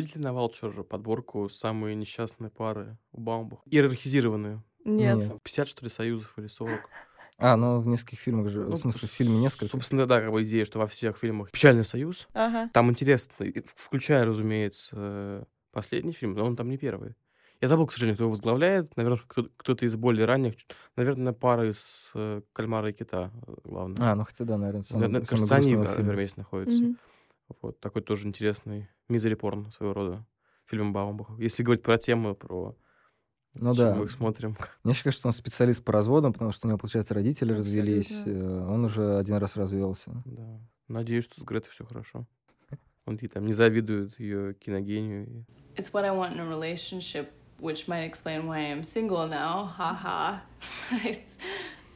видели на Валчер подборку «Самые несчастные пары у Баумбах»? Иерархизированные. Нет. Нет. 50, что ли, союзов или 40. А, ну в нескольких фильмах же, Ну, в смысле, в фильме несколько. Собственно, да, как бы идея, что во всех фильмах печальный союз. Ага. Там интересно, в- включая, разумеется, последний фильм, но он там не первый. Я забыл, к сожалению, кто его возглавляет. Наверное, кто- кто-то из более ранних. Наверное, пара из э, «Кальмара и кита» э, главное. А, ну хотя да, наверное, самый, Наверное, самый кажется, они в месте находятся. Мгм. Вот такой тоже интересный мизери порно своего рода фильм Баумбаха. Если говорить про тему, про Ну да. мы их смотрим. Мне еще кажется, что он специалист по разводам, потому что у него, получается, родители развелись. э, Он уже один раз развелся. Да. Надеюсь, что с Гретой все хорошо. Он ей там не завидует ее киногению. It's what I want in a relationship, which might explain why I'm single now. Haha. it's,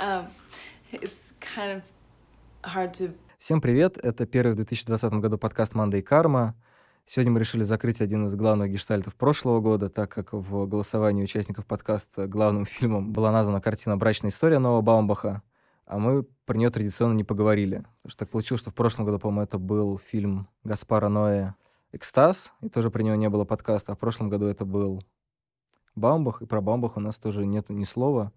um, it's kind of hard to Всем привет! Это первый в 2020 году подкаст «Манда и карма». Сегодня мы решили закрыть один из главных гештальтов прошлого года, так как в голосовании участников подкаста главным фильмом была названа картина «Брачная история» Нового Баумбаха, а мы про нее традиционно не поговорили. Потому что так получилось, что в прошлом году, по-моему, это был фильм Гаспара Ноэ «Экстаз», и тоже про него не было подкаста, а в прошлом году это был Баумбах, и про Баумбаха у нас тоже нет ни слова.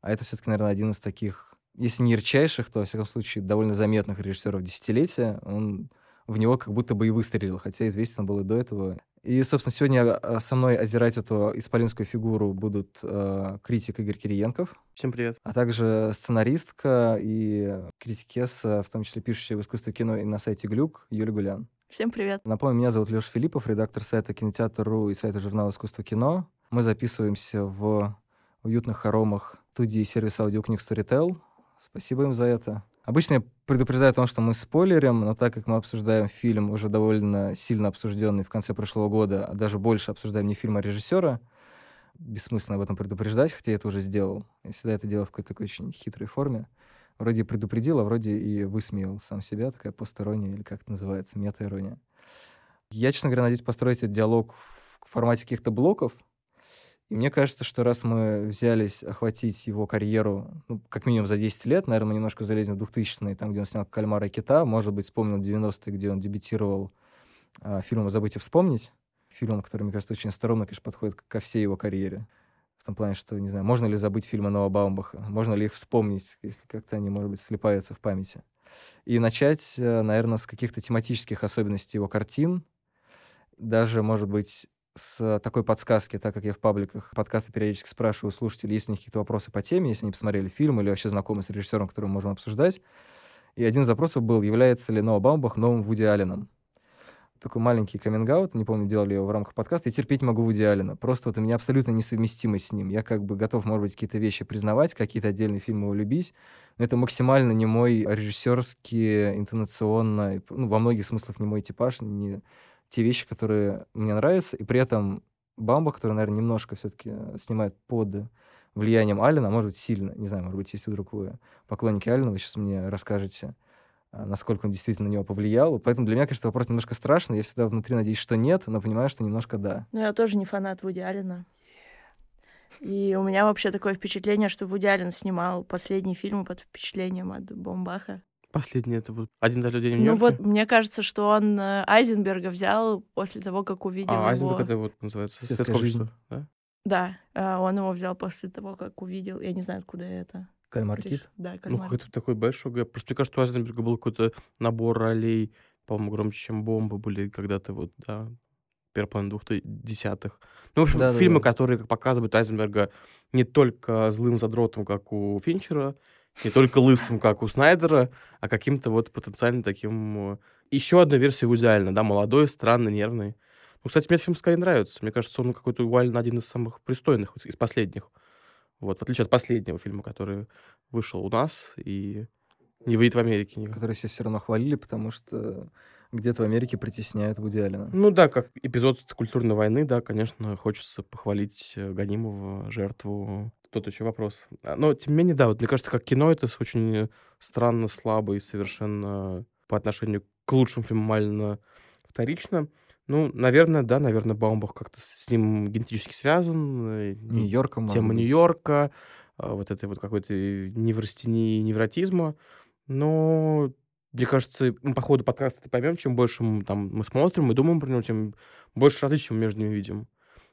А это все-таки, наверное, один из таких, если не ярчайших, то, во всяком случае, довольно заметных режиссеров десятилетия. Он в него как будто бы и выстрелил, хотя известен он был и до этого. И, собственно, сегодня а, со мной озирать эту исполинскую фигуру будут э, критик Игорь Кириенков, Всем привет. а также сценаристка и критикесса, в том числе пишущая в искусстве кино и на сайте Глюк, Юлия Гулян. Всем привет. Напомню, меня зовут Леша Филиппов, редактор сайта Кинотеатр.ру и сайта журнала «Искусство кино». Мы записываемся в уютных хоромах студии сервиса аудиокниг Storytel. Спасибо им за это. Обычно я предупреждаю о том, что мы спойлерим, но так как мы обсуждаем фильм, уже довольно сильно обсужденный в конце прошлого года, а даже больше обсуждаем не фильм, а режиссера, бессмысленно об этом предупреждать, хотя я это уже сделал. Я всегда это делаю в какой-то такой очень хитрой форме. Вроде предупредил, а вроде и высмеял сам себя, такая постерония, или как это называется, мета-ирония. Я, честно говоря, надеюсь построить этот диалог в формате каких-то блоков. И мне кажется, что раз мы взялись охватить его карьеру, ну, как минимум за 10 лет, наверное, мы немножко залезем в 2000-е, там, где он снял «Кальмара и кита», может быть, вспомнил 90-е, где он дебютировал а, фильмом «Забыть и вспомнить», фильмом, который, мне кажется, очень остроумно, конечно, подходит ко всей его карьере. В том плане, что, не знаю, можно ли забыть фильмы Ноа Баумбаха, можно ли их вспомнить, если как-то они, может быть, слепаются в памяти. И начать, э, наверное, с каких-то тематических особенностей его картин, даже, может быть, с такой подсказки, так как я в пабликах подкаста периодически спрашиваю слушателей, есть у них какие-то вопросы по теме, если они посмотрели фильм или вообще знакомы с режиссером, которого мы можем обсуждать. И один из вопросов был, является ли Ноа Баумбах новым Вуди Алленом. Такой маленький каминг не помню, делали его в рамках подкаста. Я терпеть могу Вуди Аллена. Просто вот у меня абсолютно несовместимость с ним. Я как бы готов, может быть, какие-то вещи признавать, какие-то отдельные фильмы его любить, но это максимально не мой режиссерский, интонационно, и, ну, во многих смыслах не мой типаж, не те вещи, которые мне нравятся. И при этом Бамба, который, наверное, немножко все-таки снимает под влиянием Алина, может быть, сильно. Не знаю, может быть, если вдруг вы поклонники Алина, вы сейчас мне расскажете, а, насколько он действительно на него повлиял. Поэтому для меня, конечно, вопрос немножко страшный. Я всегда внутри надеюсь, что нет, но понимаю, что немножко да. Но я тоже не фанат Вуди Аллена. И у меня вообще такое впечатление, что Вуди Аллен снимал последние фильмы под впечатлением от Бомбаха. Последний это вот «Один даже день в Ну Нью-Йорке». вот, мне кажется, что он э, Айзенберга взял после того, как увидел А, его... Айзенберг это вот называется «Светская «Светское жизнь». общество», да? Да, э, он его взял после того, как увидел... Я не знаю, откуда это. Кальмар Реш- Кит. Да, Ну, кальмар. какой-то такой большой гэп. Просто мне кажется, что у Айзенберга был какой-то набор ролей, по-моему, громче, чем бомбы были когда-то вот, да, первая половина двухтысячных. Ну, в общем, Да-да-да. фильмы, которые как показывают Айзенберга не только злым задротом, как у Финчера, не только лысым, как у Снайдера, а каким-то вот потенциально таким... э, Еще одна версия Вуди да, молодой, странный, нервный. Ну, кстати, мне этот фильм скорее нравится. Мне кажется, он какой-то у Аллена один из самых пристойных, из последних. Вот, в отличие от последнего фильма, который вышел у нас и не выйдет в Америке никак. Которые все все равно хвалили, потому что где-то в Америке притесняют Вуди Аллена. Ну да, как эпизод культурной войны, да, конечно, хочется похвалить э, гонимого, жертву. Тут еще вопрос. А, Но, тем не менее, да, вот мне кажется, как кино это очень странно, слабо и совершенно по отношению к лучшим фильмам Алина вторично. Ну, наверное, да, наверное, Баумбах как-то с ним генетически связан. э, Нью-Йорка, может тема. Нью-Йорка, а, вот этой вот какой-то неврастении, невротизма. Но мне кажется, мы по ходу подкаста это поймем, чем больше мы, там, мы смотрим и думаем про него, тем больше различий мы между ними видим.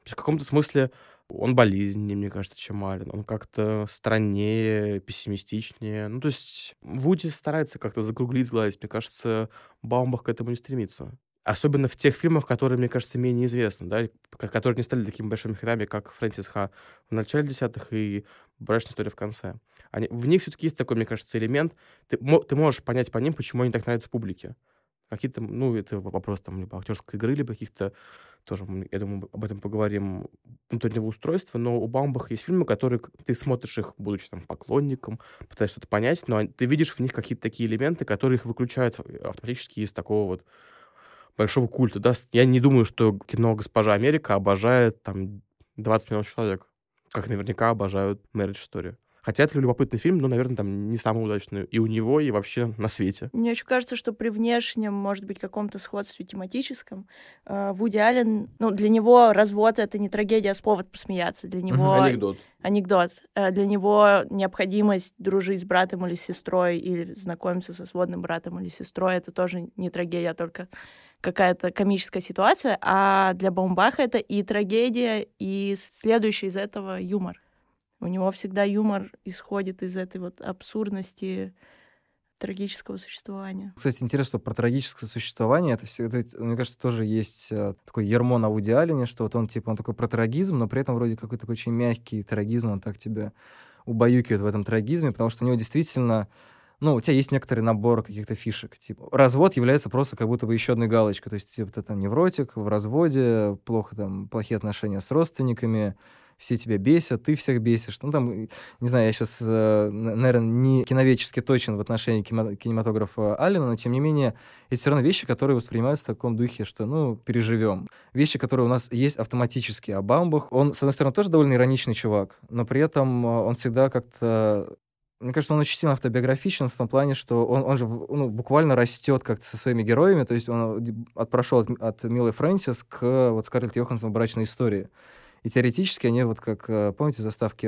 То есть в каком-то смысле он болезненнее, мне кажется, чем Ален. Он как-то страннее, пессимистичнее. Ну, то есть Вуди старается как-то закруглить, сгладить. Мне кажется, Баумбах к этому не стремится. Особенно в тех фильмах, которые, мне кажется, менее известны, да, которые не стали такими большими хитами, как Фрэнсис Ха в начале десятых и «Брачная история» в конце. Они, в них все-таки есть такой, мне кажется, элемент. Ты, ты можешь понять по ним, почему они так нравятся публике. Какие-то, ну, это вопрос там либо актерской игры, либо каких-то тоже, я думаю, об этом поговорим, внутреннего устройства, но у Баумбаха есть фильмы, которые ты смотришь их, будучи там поклонником, пытаешься что-то понять, но ты видишь в них какие-то такие элементы, которые их выключают автоматически из такого вот большого культа, да. Я не думаю, что кино «Госпожа Америка» обожает там 20 миллионов человек, как наверняка обожают Marriage Story. Хотя это любопытный фильм, но, наверное, там не самый удачный и у него, и вообще на свете. Мне очень кажется, что при внешнем, может быть, каком-то сходстве тематическом, э, Вуди Аллен, ну, для него развод — это не трагедия, а повод посмеяться. Для него... Анекдот. Анекдот. Э, для него необходимость дружить с братом или сестрой или знакомиться со сводным братом или сестрой — это тоже не трагедия, а только какая-то комическая ситуация, а для Баумбаха это и трагедия, и следующий из этого юмор. У него всегда юмор исходит из этой вот абсурдности трагического существования. Кстати, интересно, про трагическое существование, это всегда, мне кажется, тоже есть э, такой ермо на Вуди Аллене, что вот он, типа, он такой про трагизм, но при этом вроде какой-то такой очень мягкий трагизм, он так тебя убаюкивает в этом трагизме, потому что у него действительно ну, у тебя есть некоторый набор каких-то фишек. Типа, развод является просто как будто бы еще одной галочкой. То есть, типа, ты там невротик, в разводе, плохо там, плохие отношения с родственниками, все тебя бесят, ты всех бесишь. Ну, там, не знаю, я сейчас, э, наверное, не киновечески точен в отношении кинематографа Алина, но, тем не менее, это все равно вещи, которые воспринимаются в таком духе, что, ну, переживем. Вещи, которые у нас есть автоматически. А Бамбах, он, с одной стороны, тоже довольно ироничный чувак, но при этом э, он всегда как-то мне кажется, он очень сильно автобиографичен в том плане, что он, он же ну, буквально растет как-то со своими героями. То есть он от, прошел от, от Милы Фрэнсис к вот Скарлетт Йоханссон «Брачной истории». И теоретически они вот как, э, помните, заставки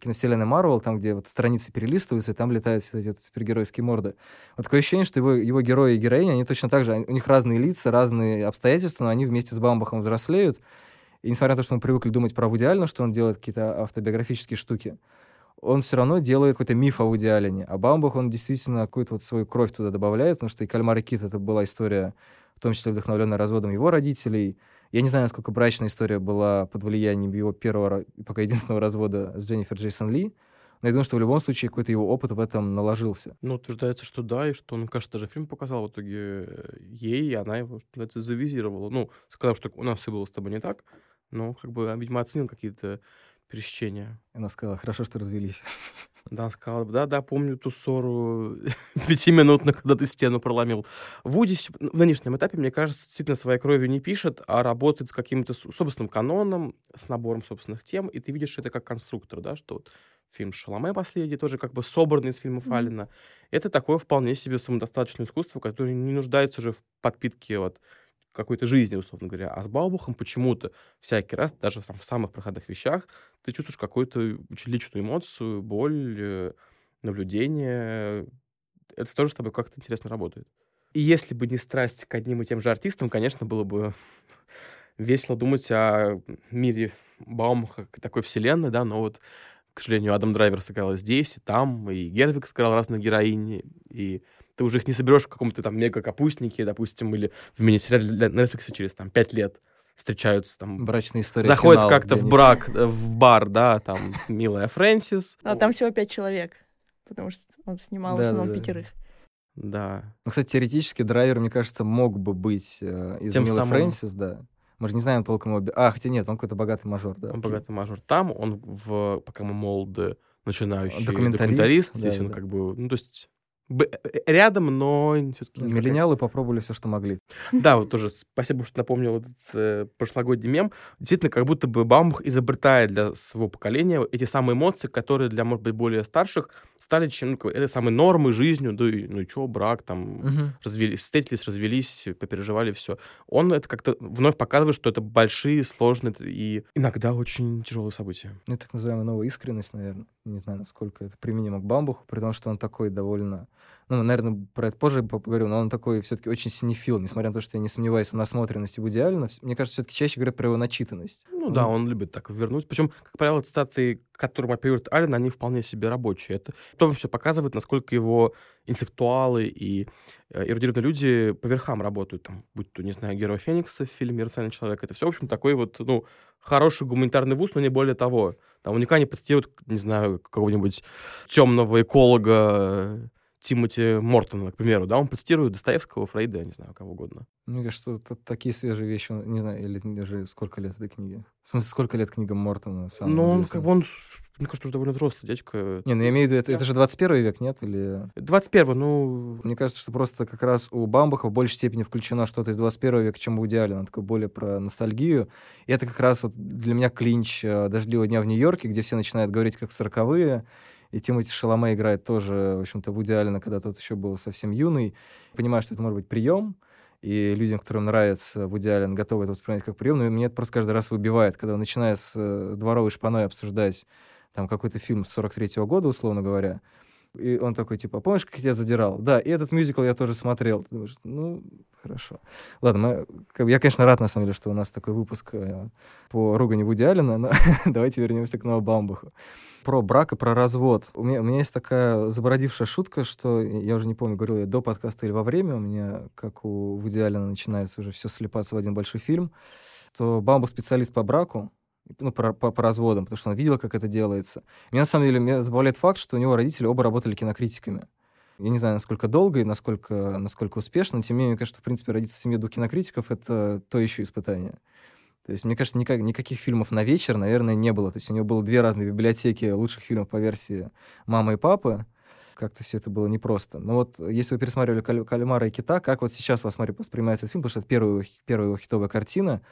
киновселенной Марвел, там, где вот страницы перелистываются, и там летают все эти вот супергеройские морды. Вот такое ощущение, что его, его герои и героини, они точно так же, у них разные лица, разные обстоятельства, но они вместе с Бамбахом взрослеют. И несмотря на то, что мы привыкли думать про Вуди что он делает какие-то автобиографические штуки, он все равно делает какой-то миф о Вуди Аллене. А Баумбах, он действительно какую-то вот свою кровь туда добавляет, потому что и «Кальмар и Кит» — это была история, в том числе вдохновленная разводом его родителей. Я не знаю, насколько брачная история была под влиянием его первого, пока единственного развода с Дженнифер Джейсон Ли, но я думаю, что в любом случае какой-то его опыт в этом наложился. Ну, утверждается, что да, и что он, кажется, даже фильм показал в итоге ей, и она его, что это завизировала. Ну, сказав, что у нас все было с тобой не так, но, как бы, видимо, оценил какие-то пересечения. Она сказала, хорошо, что развелись. Да, она сказала, да-да, помню ту ссору пятиминутную, когда ты стену проломил. Вуди в нынешнем этапе, мне кажется, действительно своей кровью не пишет, а работает с каким-то собственным каноном, с набором собственных тем, и ты видишь это как конструктор, да, что вот фильм «Шаломе» последний, тоже как бы собранный из фильмов mm-hmm. Алина. Это такое вполне себе самодостаточное искусство, которое не нуждается уже в подпитке вот какой-то жизни, условно говоря. А с Баубухом почему-то всякий раз, даже в самых проходных вещах, ты чувствуешь какую-то очень личную эмоцию, боль, э, наблюдение. Это тоже с тобой как-то интересно работает. И если бы не страсть к одним и тем же артистам, конечно, было бы весело думать о мире Баумаха, такой вселенной, да, но вот, к сожалению, Адам Драйвер сыграл здесь, и там, и Гервик сыграл разных героинь, и ты уже их не соберешь в каком-то там мега-капустнике, допустим, или в мини-сериале для Netflix через там пять лет встречаются там... Брачная история. Заходят как-то в брак. Э, в бар, да, там милая Фрэнсис. А там всего пять человек, потому что он снимал в основном пятерых. Да. Ну, кстати, теоретически драйвер, мне кажется, мог бы быть э, из Тем Милы самым... Фрэнсис, да. Мы же не знаем толком его... А, хотя нет, он какой-то богатый мажор, да. Он богатый мажор. Там он в, пока мы молоды, начинающий документалист, документалист здесь да, он да. как бы, ну, то есть рядом, но все-таки... Миллениалы попробовали все, что могли. Да, вот тоже спасибо, что напомнил этот э, прошлогодний мем. Действительно, как будто бы Баумах изобретает для своего поколения эти самые эмоции, которые для, может быть, более старших стали чем ну, этой самой нормой, жизнью, да и, ну и что, брак, там, угу. развелись, встретились, развелись, попереживали, все. Он это как-то вновь показывает, что это большие, сложные и иногда очень тяжелые события. Ну, так называемая новая искренность, наверное. Не знаю, насколько это применимо к Бамбуху, при том, что он такой довольно... Ну, наверное, про это позже поговорю, но он такой все-таки очень синефил, несмотря на то, что я не сомневаюсь в насмотренности Вуди Аллена. Мне кажется, все-таки чаще говорят про его начитанность. Ну да, он любит так вернуть. Причем, как правило, цитаты, которым оперирует Аллен, они вполне себе рабочие. Это то все показывает, насколько его интеллектуалы и э, эрудированные люди по верхам работают. Там, будь то, не знаю, Герой Феникса в фильме «Рациональный человек». Это все, в общем, такой вот, ну, хороший гуманитарный вуз, но не более того. Там он никогда не подстегивает, не знаю, какого-нибудь темного эколога Тимоти Мортона, к примеру, да, он подстирует Достоевского, Фрейда, я не знаю, кого угодно. Мне кажется, что такие свежие вещи, не знаю, или уже сколько лет этой книги. В смысле, сколько лет книгам Мортона? Ну, он как бы, он, мне кажется, уже довольно взрослый дядька. Не, ну я имею в виду, это, это же 21 век, нет? Или... 21 ну... Мне кажется, что просто как раз у Бамбаха в большей степени включено что-то из 21 века, чем у Диалина. Он такой более про ностальгию. И это как раз вот для меня клинч э, «Дождливого дня в Нью-Йорке», где все начинают говорить как 40-е, и Тимоти Шаломе играет тоже, в общем-то, в идеально, когда тот еще был совсем юный. Понимаю, что это может быть прием, и людям, которым нравится в идеале, готовы это воспринимать как прием, но меня это просто каждый раз выбивает, когда он начинает с э, дворовой шпаной обсуждать там какой-то фильм с 43-го года, условно говоря, и он такой, типа, «А помнишь, как я тебя задирал? Да, и этот мюзикл я тоже смотрел. Ты думаешь, ну, хорошо. Ладно, мы, как я, конечно, рад, на самом деле, что у нас такой выпуск э, по ругани Вуди Аллена, но давайте вернемся к Ноа Баумбаху. Про брак и про развод. У меня, у меня есть такая забородившая шутка, что, я уже не помню, говорил я до подкаста или во время, у меня, как у Вуди Аллена, начинается уже все слепаться в один большой фильм, то Баумбах специалист по браку, ну, по, по, по разводам, потому что он видел, как это делается. Меня, на самом деле, меня забавляет факт, что у него родители оба работали кинокритиками. Я не знаю, насколько долго и насколько, насколько успешно, но тем не менее, мне кажется, в принципе, родиться в семье двух кинокритиков — это то еще испытание. То есть, мне кажется, никак, никаких фильмов на вечер, наверное, не было. То есть у него было две разные библиотеки лучших фильмов по версии «Мама и папа». Как-то все это было непросто. Но вот если вы пересматривали «Кальмара и кита», как вот сейчас вас воспринимается этот фильм, потому что это первая, первая его хитовая картина,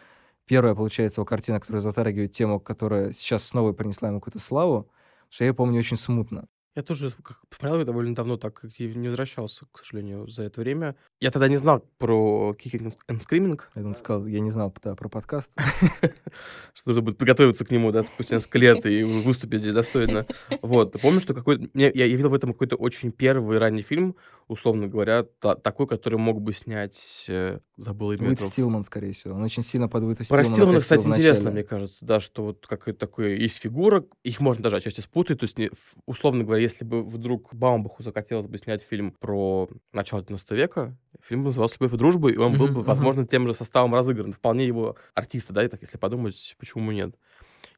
первая, получается, его картина, которая затрагивает тему, которая сейчас снова принесла ему какую-то славу, что я помню очень смутно. Я тоже посмотрел довольно давно, так как я не возвращался, к сожалению, за это время. Я тогда не знал про Kicking and Screaming. Я думал, сказал, я не знал да, про подкаст. Что нужно будет подготовиться к нему, да, спустя несколько лет и выступить здесь достойно. Вот. Помню, что какой-то... Я видел в этом какой-то очень первый ранний фильм, условно говоря, такой, который мог бы снять... Забыл имя Уит Стилман, скорее всего. Он очень сильно под Уита Про Стилмана, кстати, интересно, мне кажется, да, что вот какой-то такой есть фигура, их можно даже отчасти спутать, то есть, условно говоря, если бы вдруг Баумбаху захотелось бы снять фильм про начало 19 века, фильм бы назывался «Любовь и дружба», и он был бы, возможно, тем же составом разыгран. Вполне его артиста, да, и так, если подумать, почему нет.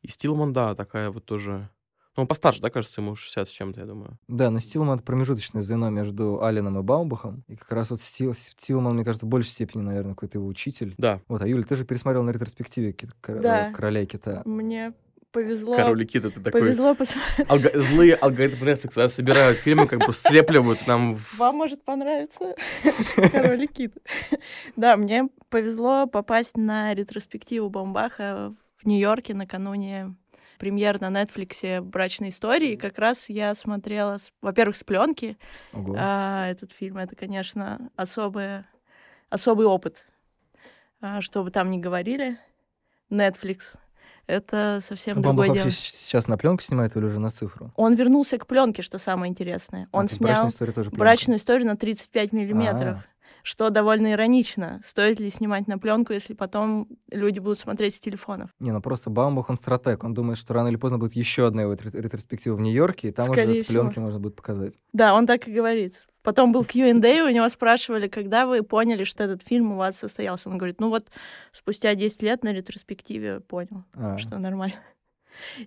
И Стилман, да, такая вот тоже... Ну, он постарше, да, кажется, ему 60 с чем-то, я думаю. Да, но Стилман — это промежуточное звено между Алленом и Баумбахом. И как раз вот Стил, Стилман, мне кажется, в большей степени, наверное, какой-то его учитель. Да. Вот, а Юля, ты же пересмотрел на ретроспективе да. «Короля кита». Мне повезло... Король Кит, это такой... Повезло пос... Алго... Злые алгоритмы Netflix да, собирают фильмы, как бы слепливают нам... Вам может понравиться Король Кит. Да, мне повезло попасть на ретроспективу Бомбаха в Нью-Йорке накануне премьер на Netflix «Брачные истории». Как раз я смотрела, во-первых, с пленки а, этот фильм. Это, конечно, особый, особый опыт. А, что бы там ни говорили, Netflix — это совсем а другое дело. сейчас на пленку снимает или уже на цифру? Он вернулся к пленке, что самое интересное. Он а, снял брачную историю, тоже брачную историю на 35 миллиметров. А-а-а что довольно иронично. Стоит ли снимать на пленку, если потом люди будут смотреть с телефонов? Не, ну просто Баумбах, он стратег. Он думает, что рано или поздно будет еще одна его ретроспектива в Нью-Йорке, и там Скорее уже с пленки всего. можно будет показать. Да, он так и говорит. Потом был Q&A, у него спрашивали, когда вы поняли, что этот фильм у вас состоялся. Он говорит, ну вот спустя 10 лет на ретроспективе понял, а. что нормально.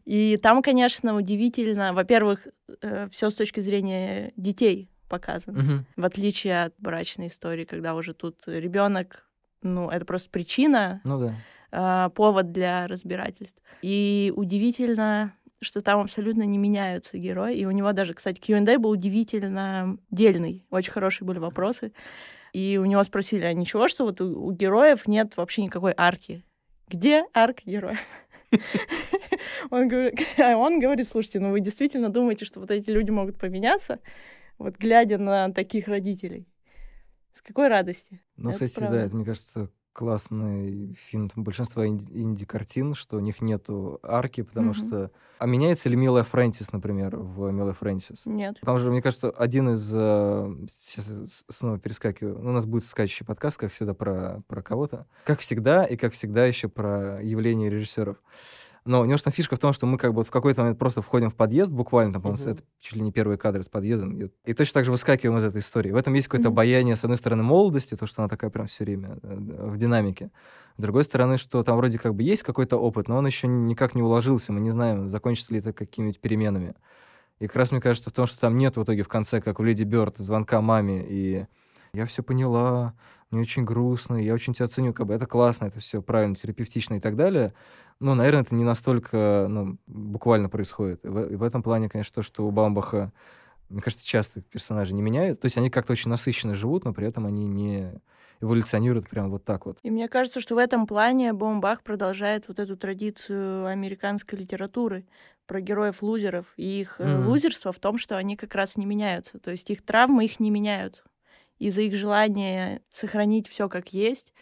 И там, конечно, удивительно, во-первых, э, все с точки зрения детей показано, угу. в отличие от брачной истории, когда уже тут ребенок, ну, это просто причина, ну, да. э, повод для разбирательств. И удивительно что там абсолютно не меняются герои. И у него даже, кстати, Q&A был удивительно дельный. Очень хорошие были вопросы. И у него спросили, а ничего, что вот у, у героев нет вообще никакой арки? Где арк героя? Он говорит, он говорит, слушайте, ну вы действительно думаете, что вот эти люди могут поменяться, вот глядя на таких родителей? С какой радости? Ну, кстати, да, это, мне кажется, классный там, большинства инди- инди-картин, что у них нету арки, потому Мгм. что... А меняется ли Милая Фрэнсис, например, в Милой Фрэнсис? Нет. Потому что, мне кажется, один из... э, Сейчас снова перескакиваю. Ну, У нас будет скачущий подкаст, как всегда, про, про кого-то. Как всегда, и как всегда еще про явление режиссеров. Но у него же там фишка в том, что мы как бы вот в какой-то момент просто входим в подъезд, буквально, там, по-моему, Мгм. это чуть ли не первые кадры с подъездом. И, и точно так же выскакиваем из этой истории. В этом есть какое-то Мгм. обаяние, с одной стороны, молодости, то, что она такая прям все время э, в динамике. С другой стороны, что там вроде как бы есть какой-то опыт, но он еще никак не уложился. Мы не знаем, закончится ли это какими-нибудь переменами. И как раз мне кажется в том, что там нет в итоге в конце, как у Леди Бёрд, звонка маме, и я все поняла, мне очень грустно, я очень тебя ценю, как бы это классно, это все правильно, терапевтично и так далее. Но, наверное, это не настолько ну, буквально происходит. И в, и в этом плане, конечно, то, что у Бамбаха, мне кажется, часто персонажи не меняют. То есть они как-то очень насыщенно живут, но при этом они не эволюционируют прям вот так вот. И мне кажется, что в этом плане Бомбах продолжает вот эту традицию американской литературы про героев-лузеров. И их Мгм. лузерство в том, что они как раз не меняются. То есть их травмы их не меняют. Из-за их желания сохранить все как есть,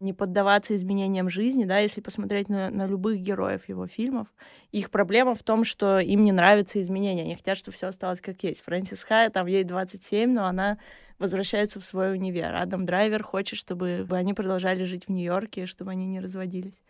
не поддаваться изменениям жизни, да, если посмотреть на, на любых героев его фильмов, их проблема в том, что им не нравятся изменения, они хотят, чтобы все осталось как есть. Фрэнсис Хай, там ей 27, но она возвращается в свой универ. Адам Драйвер хочет, чтобы они продолжали жить в Нью-Йорке, чтобы они не разводились.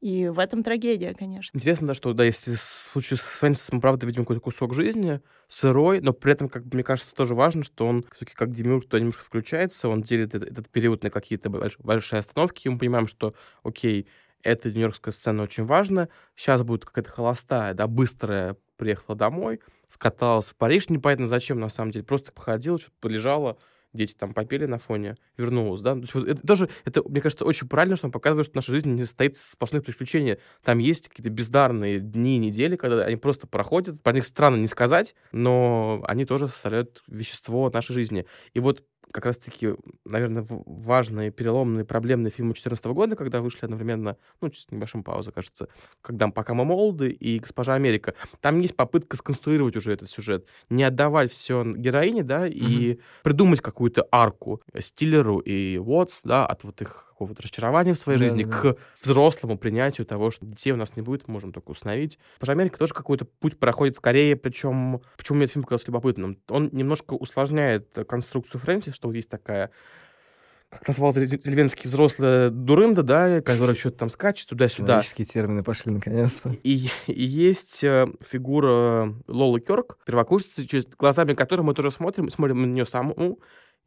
И в этом трагедия, конечно. Интересно, да, что, да, если в случае с Фрэнсисом, правда, видим какой-то кусок жизни, сырой, но при этом, как мне кажется, тоже важно, что он, все-таки, как Демюр, туда немножко включается, он делит этот, этот период на какие-то больш- большие остановки, и мы понимаем, что, окей, эта нью-йоркская сцена очень важна, сейчас будет какая-то холостая, да, быстрая, приехала домой, скаталась в Париж, непонятно зачем, на самом деле, просто походила, что-то полежала, дети там попели на фоне, вернулась, да. То есть вот это тоже, это, мне кажется, очень правильно, что он показывает, что наша жизнь не состоит из сплошных приключений. Там есть какие-то бездарные дни, недели, когда они просто проходят. Про них странно не сказать, но они тоже составляют вещество нашей жизни. И вот как раз-таки, наверное, важные, переломные, проблемные фильмы 2014 года, когда вышли одновременно, ну, с небольшим паузой, кажется, когда «Пока мы молоды» и «Госпожа Америка». Там есть попытка сконструировать уже этот сюжет, не отдавать все героине, да, и придумать какую-то арку Стиллеру и Уотс, да, от вот их какого-то разочарования в своей жизни Да-да-да. к взрослому принятию того, что детей у нас не будет, можем только установить. «Госпожа Америка» тоже какой-то путь проходит скорее, причем, почему мне этот фильм показался любопытным? Он немножко усложняет конструкцию Фрэнсис, что вот есть такая как назвал Зеленский, взрослая дурында, да, которая что-то там скачет туда-сюда. Логические термины пошли наконец-то. И, и есть э, фигура Лолы Кёрк, первокурсницы, через глазами которой мы тоже смотрим, смотрим на нее саму,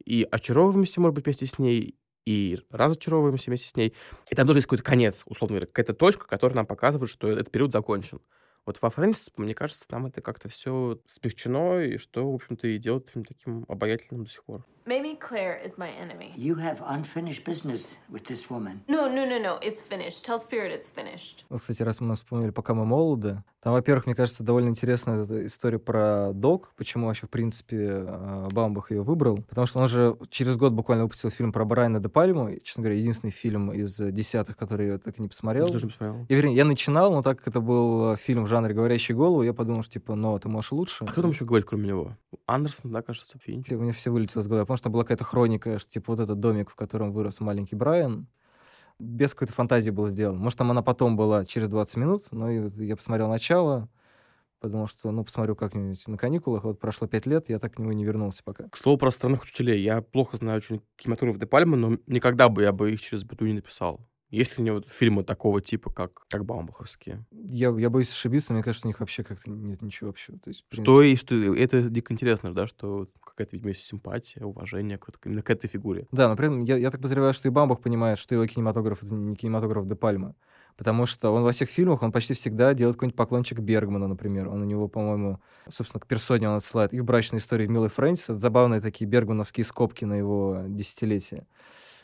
и очаровываемся, может быть, вместе с ней, и разочаровываемся вместе с ней. И там тоже есть какой-то конец, условно говоря, какая-то точка, которая нам показывает, что этот период закончен. Вот во Фрэнсис, мне кажется, там это как-то все смягчено, и что, в общем-то, и делает фильм таким обаятельным до сих пор. Maybe Claire is my enemy. You have unfinished business with this woman. No, no, no, no. It's finished. Tell Spirit it's finished. Вот, кстати, раз мы вспомнили, пока мы молоды, там, во-первых, мне кажется, довольно интересная эта история про Док, почему вообще, в принципе, э, Бамбах ее выбрал. Потому что он же через год буквально выпустил фильм про Брайана де Пальму, и, честно говоря, единственный фильм из десятых, который я так и не посмотрел. Даже не посмотрел. И, вернее, я начинал, но так как это был фильм в жанре «Говорящий голову», я подумал, что, типа, ну, ты можешь лучше. А кто там еще говорит, кроме него? Андерсон, да, кажется, Финч. У меня все вылетело с головы, потому что была какая-то хроника, что, типа, вот этот домик, в котором вырос маленький Брайан, без какой-то фантазии был сделан. Может, там она потом была через 20 минут, но и я посмотрел начало, подумал, что, ну, посмотрю как-нибудь на каникулах. Вот прошло 5 лет, я так к нему и не вернулся пока. К слову про странных учителей. Я плохо знаю очень кинематограф Де Пальмы, но никогда бы я бы их через быту не написал. Есть ли у него фильмы такого типа, как, как Баумбаховские? Я, я боюсь ошибиться, мне кажется, у них вообще как-то нет ничего общего. То есть, в Что принципе- и что... Это дико интересно, да, что какая-то, видимо, есть симпатия, уважение к, именно к этой фигуре. Да, но при этом я, я так подозреваю, что и Бамбах понимает, что его кинематограф — это не кинематограф Де Пальма. Потому что он во всех фильмах, он почти всегда делает какой-нибудь поклончик Бергмана, например. Он у него, по-моему, собственно, к персоне он отсылает. И в «Брачной истории» в «Милой Фрэнсис» забавные такие бергмановские скобки на его десятилетие.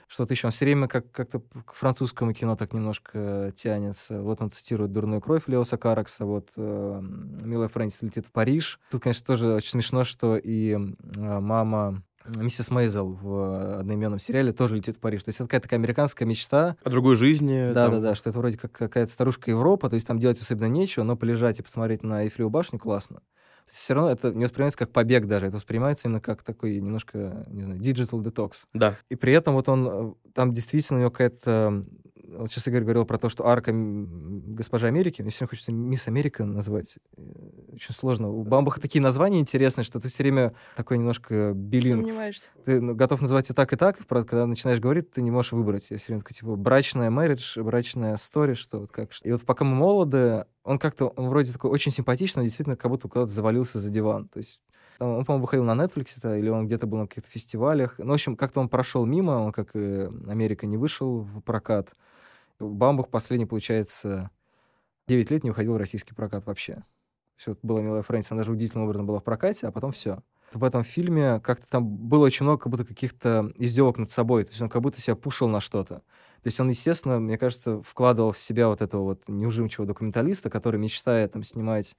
Что-то еще. Он все время как- как-то к французскому кино так немножко тянется. Вот он цитирует «Дурную кровь» Леоса Каракса, вот э, «Милая Фрэнсис летит в Париж». Тут, конечно, тоже очень смешно, что и э, мама миссис Мейзел в одноименном сериале тоже летит в Париж. То есть это какая-то такая американская мечта. О другой жизни. Да, там, да, да, что это вроде как какая-то старушка Европа, то есть там делать особенно нечего, но полежать и посмотреть на Эйфелеву башню классно. Все равно это не воспринимается как побег даже, это воспринимается именно как такой немножко, не знаю, digital detox. Да. И при этом вот он, э, там действительно у него какая-то вот сейчас Игорь говорил про то, что арка Госпожа Америки, мне все время хочется Мисс Америка назвать. Э, очень сложно. У Бамбаха такие названия интересные, что ты все время такой немножко билинг. Сомневаешься. Ты ну, готов называть и так, и так, когда начинаешь говорить, ты не можешь выбрать. Я все время такой, типа, брачная marriage, брачная story, что вот как. И вот пока мы молоды, он как-то, он вроде такой очень симпатичный, но действительно как будто куда-то завалился за диван. То есть там, он, по-моему, выходил на Netflix, это, или он где-то был на каких-то фестивалях. Ну, в общем, как-то он прошел мимо, он, как и Америка, не вышел в прокат. Бамбух последний, получается, 9 лет не выходил в российский прокат вообще. Все, была «Милая Фрэнсис», она даже удивительным образом была в прокате, а потом все. В этом фильме как-то там было очень много как будто каких-то издевок над собой. То есть он как будто себя пушил на что-то. То есть он, естественно, мне кажется, вкладывал в себя вот этого вот неужимчивого документалиста, который мечтает там снимать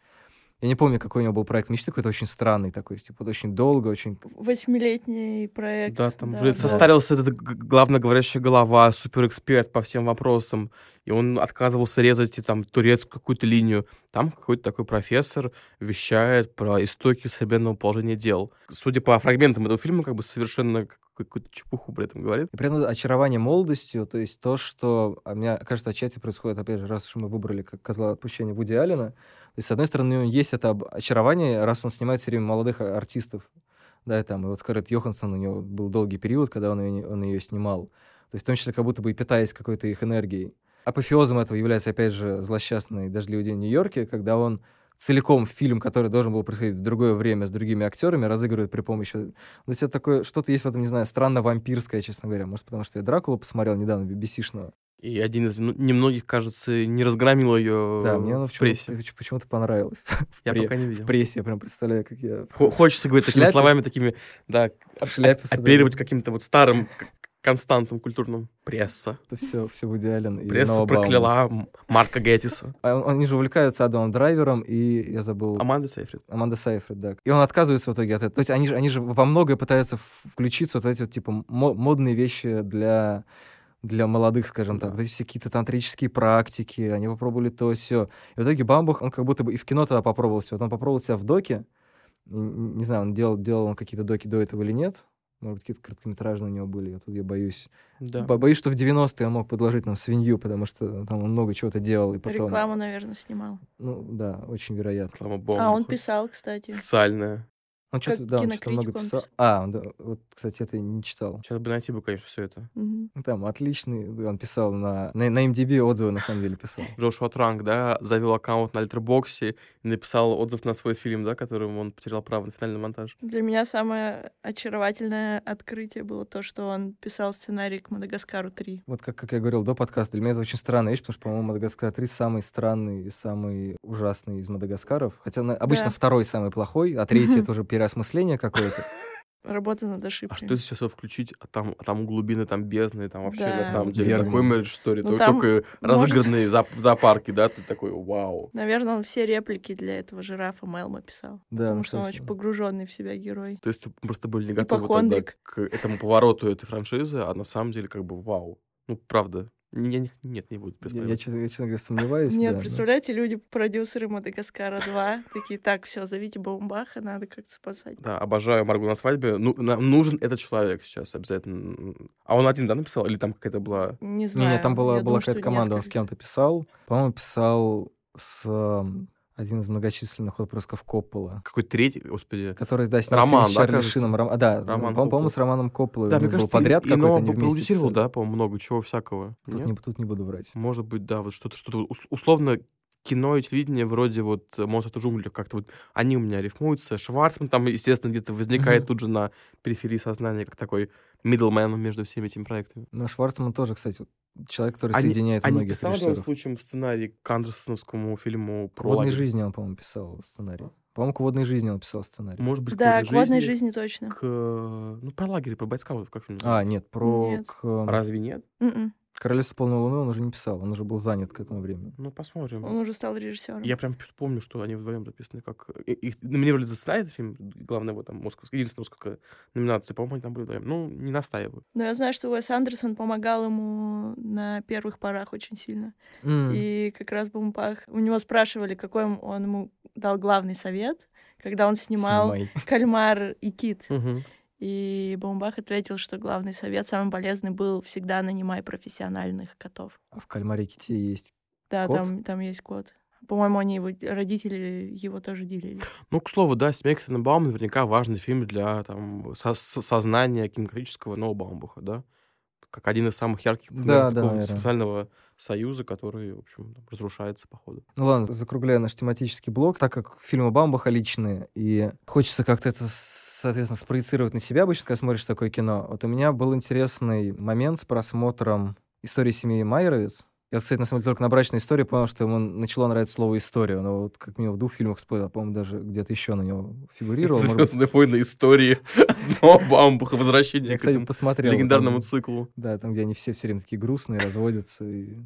я не помню, какой у него был проект мечты, какой-то очень странный такой, типа, вот очень долго, очень... Восьмилетний проект. Да, там да, уже да. состарился этот главноговорящая голова, суперэксперт по всем вопросам, и он отказывался резать там турецкую какую-то линию. Там какой-то такой профессор вещает про истоки современного положения дел. Судя по фрагментам этого фильма, как бы совершенно какую-то чепуху при этом говорит. И при этом очарование молодостью, то есть то, что, а мне кажется, отчасти происходит, опять же, раз уж мы выбрали как козла отпущения Вуди Аллена, то есть, с одной стороны, у есть это очарование, раз он снимает все время молодых артистов, да, и там, и вот Скарлетт Йоханссон, у него был долгий период, когда он ее, он ее снимал, то есть в том числе как будто бы и питаясь какой-то их энергией. Апофеозом этого является, опять же, злосчастный «Дождливый день в Нью-Йорке», когда он целиком фильм, который должен был происходить в другое время с другими актерами, разыгрывает при помощи... То есть это такое, что-то есть в этом, не знаю, странно вампирское, честно говоря. Может, потому что я Дракулу посмотрел недавно, BBC-шного. И один из ну, немногих, кажется, не разгромил ее да, мне в прессе. Почему-то понравилось. Я пока не видел. В прессе, я прям представляю, как я... Хочется говорить такими словами, такими, да, оперировать каким-то вот старым константом культурным. Пресса. Это все, все в идеален. Пресса прокляла Марка Геттиса. А они же увлекаются Адамом Драйвером и, я забыл... Аманда Сейфрид. Аманда Сейфрид, да. И он отказывается в итоге от этого. То есть они же, они же во многое пытаются включиться вот в эти вот, типа, модные вещи для для молодых, скажем да. так, вот эти все какие-то тантрические практики, они попробовали то все. И в итоге Бамбух, он как будто бы и в кино тогда попробовал все. Вот он попробовал себя в доке, не знаю, он делал, делал он какие-то доки до этого или нет, может, какие-то короткометражные у него были. Я тут я боюсь. Да. Боюсь, что в 90-е он мог предложить нам свинью, потому что там он много чего-то делал. И потом... Рекламу, наверное, снимал. Ну, да, очень вероятно. Реклама бомба. А, он писал, кстати. Социальная. Он что-то, да, он что-то много писал. А, да, вот, кстати, это я не читал. Сейчас бы найти бы, конечно, все это. Угу. Там отличный, он писал на, на, на MDB отзывы, на самом деле, писал. Джошуа Транк, да, завел аккаунт на Альтербоксе и написал отзыв на свой фильм, да, которым он потерял право на финальный монтаж. Для меня самое очаровательное открытие было то, что он писал сценарий к Мадагаскару 3. Вот как, как я говорил до подкаста, для меня это очень странная вещь, потому что, по-моему, Мадагаскар 3 самый странный и самый ужасный из Мадагаскаров. Хотя обычно да. второй самый плохой, а третий — это уже переосмысление какое какой-то. Работа над ошибкой. А что если сейчас включить, а там, а там глубины, там бездны, там вообще да. на самом деле Верно. такой marriage story, ну, только может... разыгранные за, в зоопарке, да, ты такой, вау. Наверное, он все реплики для этого жирафа Мелма писал, да, потому ну, что он очень погруженный в себя герой. То есть просто были не готовы тогда к этому повороту этой франшизы, а на самом деле как бы вау. Ну, правда, я, нет, не буду я, я, честно, я, честно говоря, сомневаюсь. Нет, да, представляете, но... люди, продюсеры Мадагаскара 2, такие, так, все, зовите Баумбаха, надо как-то спасать. Да, обожаю Маргу на свадьбе. Ну, нам нужен этот человек сейчас обязательно. А он один, да, написал? Или там какая-то была... Не знаю. Не, не там была, была какая-то команда, несколько. он с кем-то писал. По-моему, писал с один из многочисленных отпрысков Коппола. Какой третий, господи? Который, да, снял Роман, фильм с Чарли да, Шином. Ром... А, да, Роман по- по-моему, с Романом Копполой. Да, мне кажется, был подряд какой-то, они вместе писали. да, по-моему, много чего всякого. Тут не, тут не буду врать. Может быть, да, вот что-то, что-то условно кино и телевидение вроде вот «Монстр в джунглях» как-то вот они у меня рифмуются. Шварцман там, естественно, где-то возникает mm-hmm. тут же на периферии сознания, как такой middleman между всеми этими проектами. Ну, Шварцман тоже, кстати, человек, который они, соединяет они многих писал, режиссеров. Они случаем сценарий к Андерсоновскому фильму про «Водной жизни» он, по-моему, писал сценарий. По-моему, к «Водной жизни» он писал сценарий. Может быть, да, к «Водной жизни», жизни точно. К... Ну, про лагерь, про бойскаутов, как фильм А, нет, про... Нет. К... Разве нет? Mm-mm. Королевство полной луны он уже не писал, он уже был занят к этому времени. Ну, посмотрим. Он уже стал режиссером. Я прям помню, что они вдвоем записаны как... Их номинировали за сценарий этот фильм, главное, вот там, московская, единственная московская номинация, по-моему, они там были вдвоем. Ну, не настаиваю. Но я знаю, что Уэс Андерсон помогал ему на первых порах очень сильно. Mm. И как раз Бумпах... У него спрашивали, какой он ему дал главный совет, когда он снимал Снимай. «Кальмар и кит». Мгм. И Баумбах ответил, что главный совет, самый полезный был всегда нанимай профессиональных котов. А в Кальмаре Ките есть Да, Кот? там, там есть кот. По-моему, они его, родители его тоже делили. Ну, к слову, да, «Семейка Тененбаум» наверняка важный фильм для там, со- со- сознания кинематографического нового Баумбаха, да? Как один из самых ярких Да, примеров да, наверно. социального союза, который, в общем, разрушается по ходу. Ну ладно, закругляя наш тематический блок, так как фильмы Бамбаха личные, и хочется как-то это, соответственно, спроецировать на себя обычно, когда смотришь такое кино. Вот у меня был интересный момент с просмотром истории семьи Майеровец. Я, кстати, на самом деле, только на брачной истории понял, что ему начало нравиться слово «история». Но вот как минимум в двух фильмах по-моему, даже где-то еще на него фигурировал. Звездные войны истории одного Баумбаха, возвращение Я, кстати, посмотрел. легендарному циклу. Да, там, где они все все время такие грустные, разводятся. И...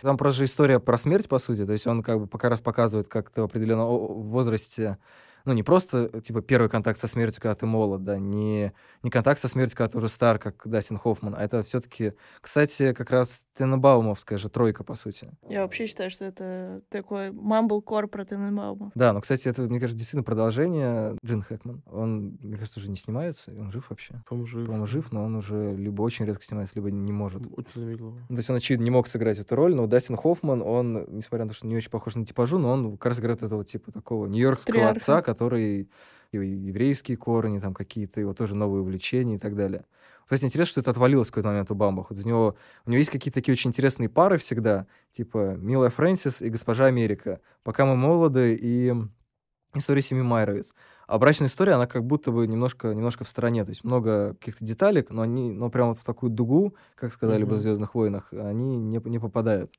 Там просто же история про смерть, по сути. То есть он как бы пока раз показывает, как ты в определенном возрасте... Ну, не просто, типа, первый контакт со смертью, когда ты молод, да, не, не контакт со смертью, когда ты уже стар, как Дастин Хоффман, а это все-таки, кстати, как раз Тененбаумовская же тройка, по сути. Я вообще считаю, что это такой мамблкор про Тененбаума. Да, но, кстати, это, мне кажется, действительно продолжение Джин Хэкман. Он, мне кажется, уже не снимается, он жив вообще. По-моему, жив. По-моему, жив, но он уже либо очень редко снимается, либо не может. Очень замедлил. Ну, То есть он, очевидно, не мог сыграть эту роль, но Дастин Хоффман, он, несмотря на то, что не очень похож на типажу, но он как раз играет этого типа такого нью-йоркского отца, который еврейские корни, там какие-то его тоже новые увлечения и так далее. Кстати, интересно, что это отвалилось в какой-то момент у Бамбаха. Вот у него, у него есть какие-то такие очень интересные пары всегда, типа «Милая Фрэнсис» и «Госпожа Америка». «Пока мы молоды» и «История семьи Майровиц». А брачная история, она как будто бы немножко, немножко в стороне. То есть много каких-то деталек, но они, но прямо вот в такую дугу, как сказали бы в. «Звездных войнах», они не, не попадают.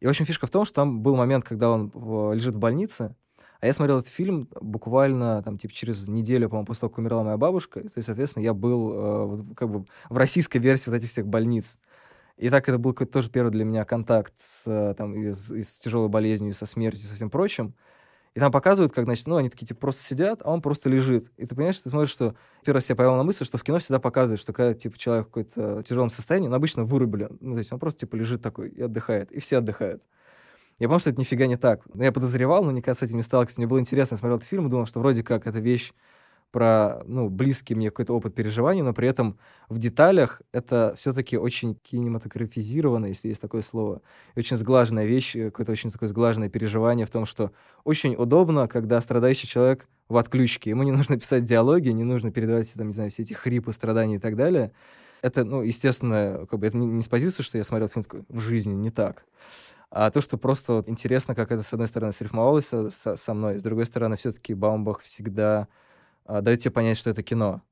И, в общем, фишка в том, что там был момент, когда он лежит в больнице, а я смотрел этот фильм буквально, там, типа, через неделю, по-моему, после того, как умерла моя бабушка. То есть, соответственно, я был э, как бы в российской версии вот этих всех больниц. И так это был какой-то тоже первый для меня контакт с, э, там, и с, и с тяжелой болезнью, и со смертью, и со всем прочим. И там показывают, как, значит, ну, они такие, типа, просто сидят, а он просто лежит. И ты понимаешь, ты смотришь, что первый раз я поймал на мысль, что в кино всегда показывают, что когда, типа, человек в какой-то тяжелом состоянии, он обычно вырубили. Ну, то есть он просто, типа, лежит такой и отдыхает. И все отдыхают. Я понял, что это нифига не так. Но я подозревал, но никогда с этим не сталкивался. Мне было интересно, я смотрел этот фильм и думал, что вроде как это вещь про, ну, близкий мне какой-то опыт переживания, но при этом в деталях это все-таки очень кинематографизировано, если есть такое слово, и очень сглаженная вещь, э, какое-то очень такое сглаженное переживание в том, что очень удобно, когда страдающий человек в отключке, ему не нужно писать диалоги, не нужно передавать, там, не знаю, все эти хрипы, страдания и так далее. Это, ну, естественно, как бы это не, не с позиции, что я смотрел фильм такой, в жизни не так. А то, что просто вот интересно, как это, с одной стороны, срифмовалось со, со- со мной, с другой стороны, все-таки Баумбах всегда а, дает тебе понять, что это кино.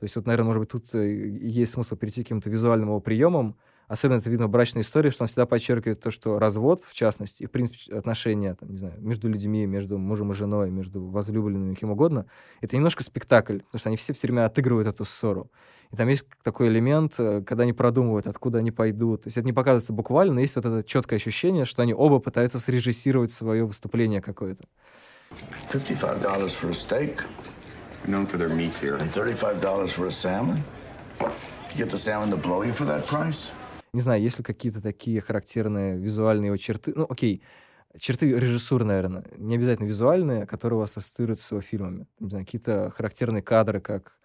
То есть вот, наверное, может быть, тут э, есть смысл перейти к каким-то визуальным его приемам. Особенно это видно в брачной истории, что он всегда подчеркивает то, что развод, в частности, и, в принципе, отношения, там, не знаю, между людьми, между мужем и женой, между возлюбленными, кем угодно, это немножко спектакль, потому что они все все время отыгрывают эту ссору. И там есть такой элемент, э, когда они продумывают, откуда они пойдут. То есть это не показывается буквально, но есть вот это четкое ощущение, что они оба пытаются срежиссировать свое выступление какое-то. $55 for a steak known for their meat here. and $35 for a salmon? You get the salmon to blow you for that price? Не знаю, есть ли какие-то такие характерные визуальные его черты. Ну, окей, черты режиссуры, наверное, не обязательно визуальные, которые у вас ассоциируются с его фильмами. Не знаю, какие-то характерные кадры, как,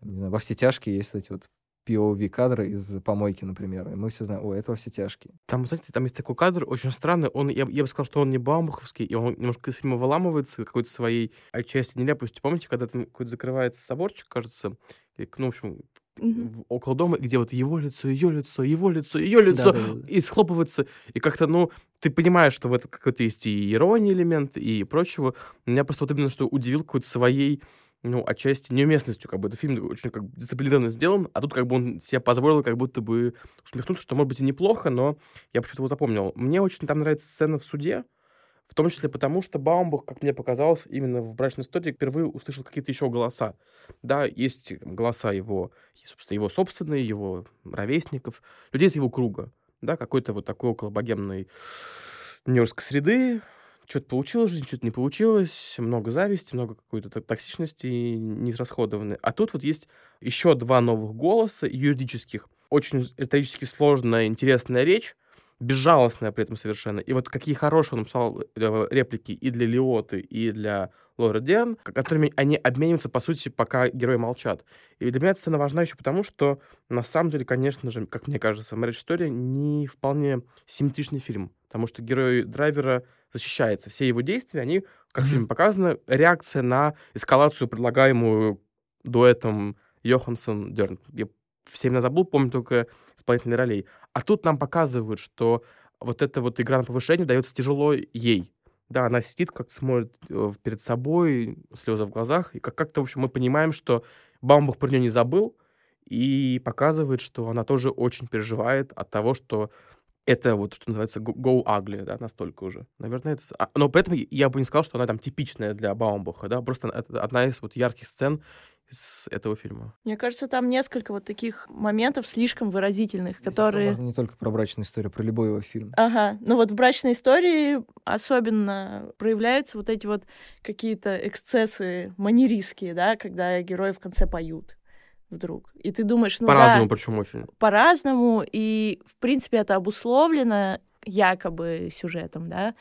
не знаю, во все тяжкие есть эти вот POV-кадры из помойки, например. И мы все знаем, о, это во все тяжкие. Там, знаете, там есть такой кадр очень странный. Он, я, я бы сказал, что он не баумбаховский, и он немножко из фильма выламывается какой-то своей отчасти нелепостью. Помните, когда там какой-то закрывается соборчик, кажется, и, ну, в общем, В- около дома, где вот его лицо, ее лицо, его лицо, ее лицо, Да-да-да. и схлопывается, и как-то, ну, ты понимаешь, что в этом какой-то есть и ирония элемент, и прочего. Меня просто вот именно что удивил какой-то своей, ну, отчасти неуместностью, как бы это фильм очень как бы дисциплинированно сделан, а тут как бы он себе позволил как будто бы усмехнуться, что может быть и неплохо, но я почему-то его запомнил. Мне очень там нравится сцена в суде, в том числе потому, что Баумбах, как мне показалось, именно в «Брачной истории» впервые услышал какие-то еще голоса. Да, есть голоса его, собственно, его собственные, его ровесников, людей из его круга. Да, какой-то вот такой около богемной нью-йоркской среды. Что-то получилось в что-то не получилось, много зависти, много какой-то ток- токсичности неизрасходованной. А тут вот есть еще два новых голоса юридических. Очень риторически сложная, интересная речь, безжалостная при этом совершенно. И вот какие хорошие он написал э, реплики и для Лиоты, и для Лоры Диан, которыми они обмениваются, по сути, пока герои молчат. И для меня эта сцена важна еще потому, что, на самом деле, конечно же, как мне кажется, Marriage Story не вполне симметричный фильм, потому что герой драйвера защищается. Все его действия, они, как в фильме показано, реакция на эскалацию, предлагаемую дуэтом Йоханссон Дерн. Я все имена забыл, помню только исполнительные ролей. А тут нам показывают, что вот эта вот игра на повышение дается тяжело ей. Да, она сидит, как смотрит э, перед собой, слезы в глазах, и как- как-то, в общем, мы понимаем, что Баумбах про нее не забыл, и показывает, что она тоже очень переживает от того, что это вот, что называется, go- ugly, да, настолько уже. Наверное, это... а, Но при этом я бы не сказал, что она там типичная для Баумбаха, да, просто одна из вот ярких сцен из этого фильма. Мне кажется, там несколько вот таких моментов слишком выразительных, которые... Можно не только про брачную историю, про любой его фильм. Ага, ну вот в брачной истории особенно проявляются вот эти вот какие-то эксцессы манеристские, да, когда герои в конце поют вдруг. И ты думаешь, ну По-разному, да, причем очень. по-разному, и, в принципе, это обусловлено якобы сюжетом, да,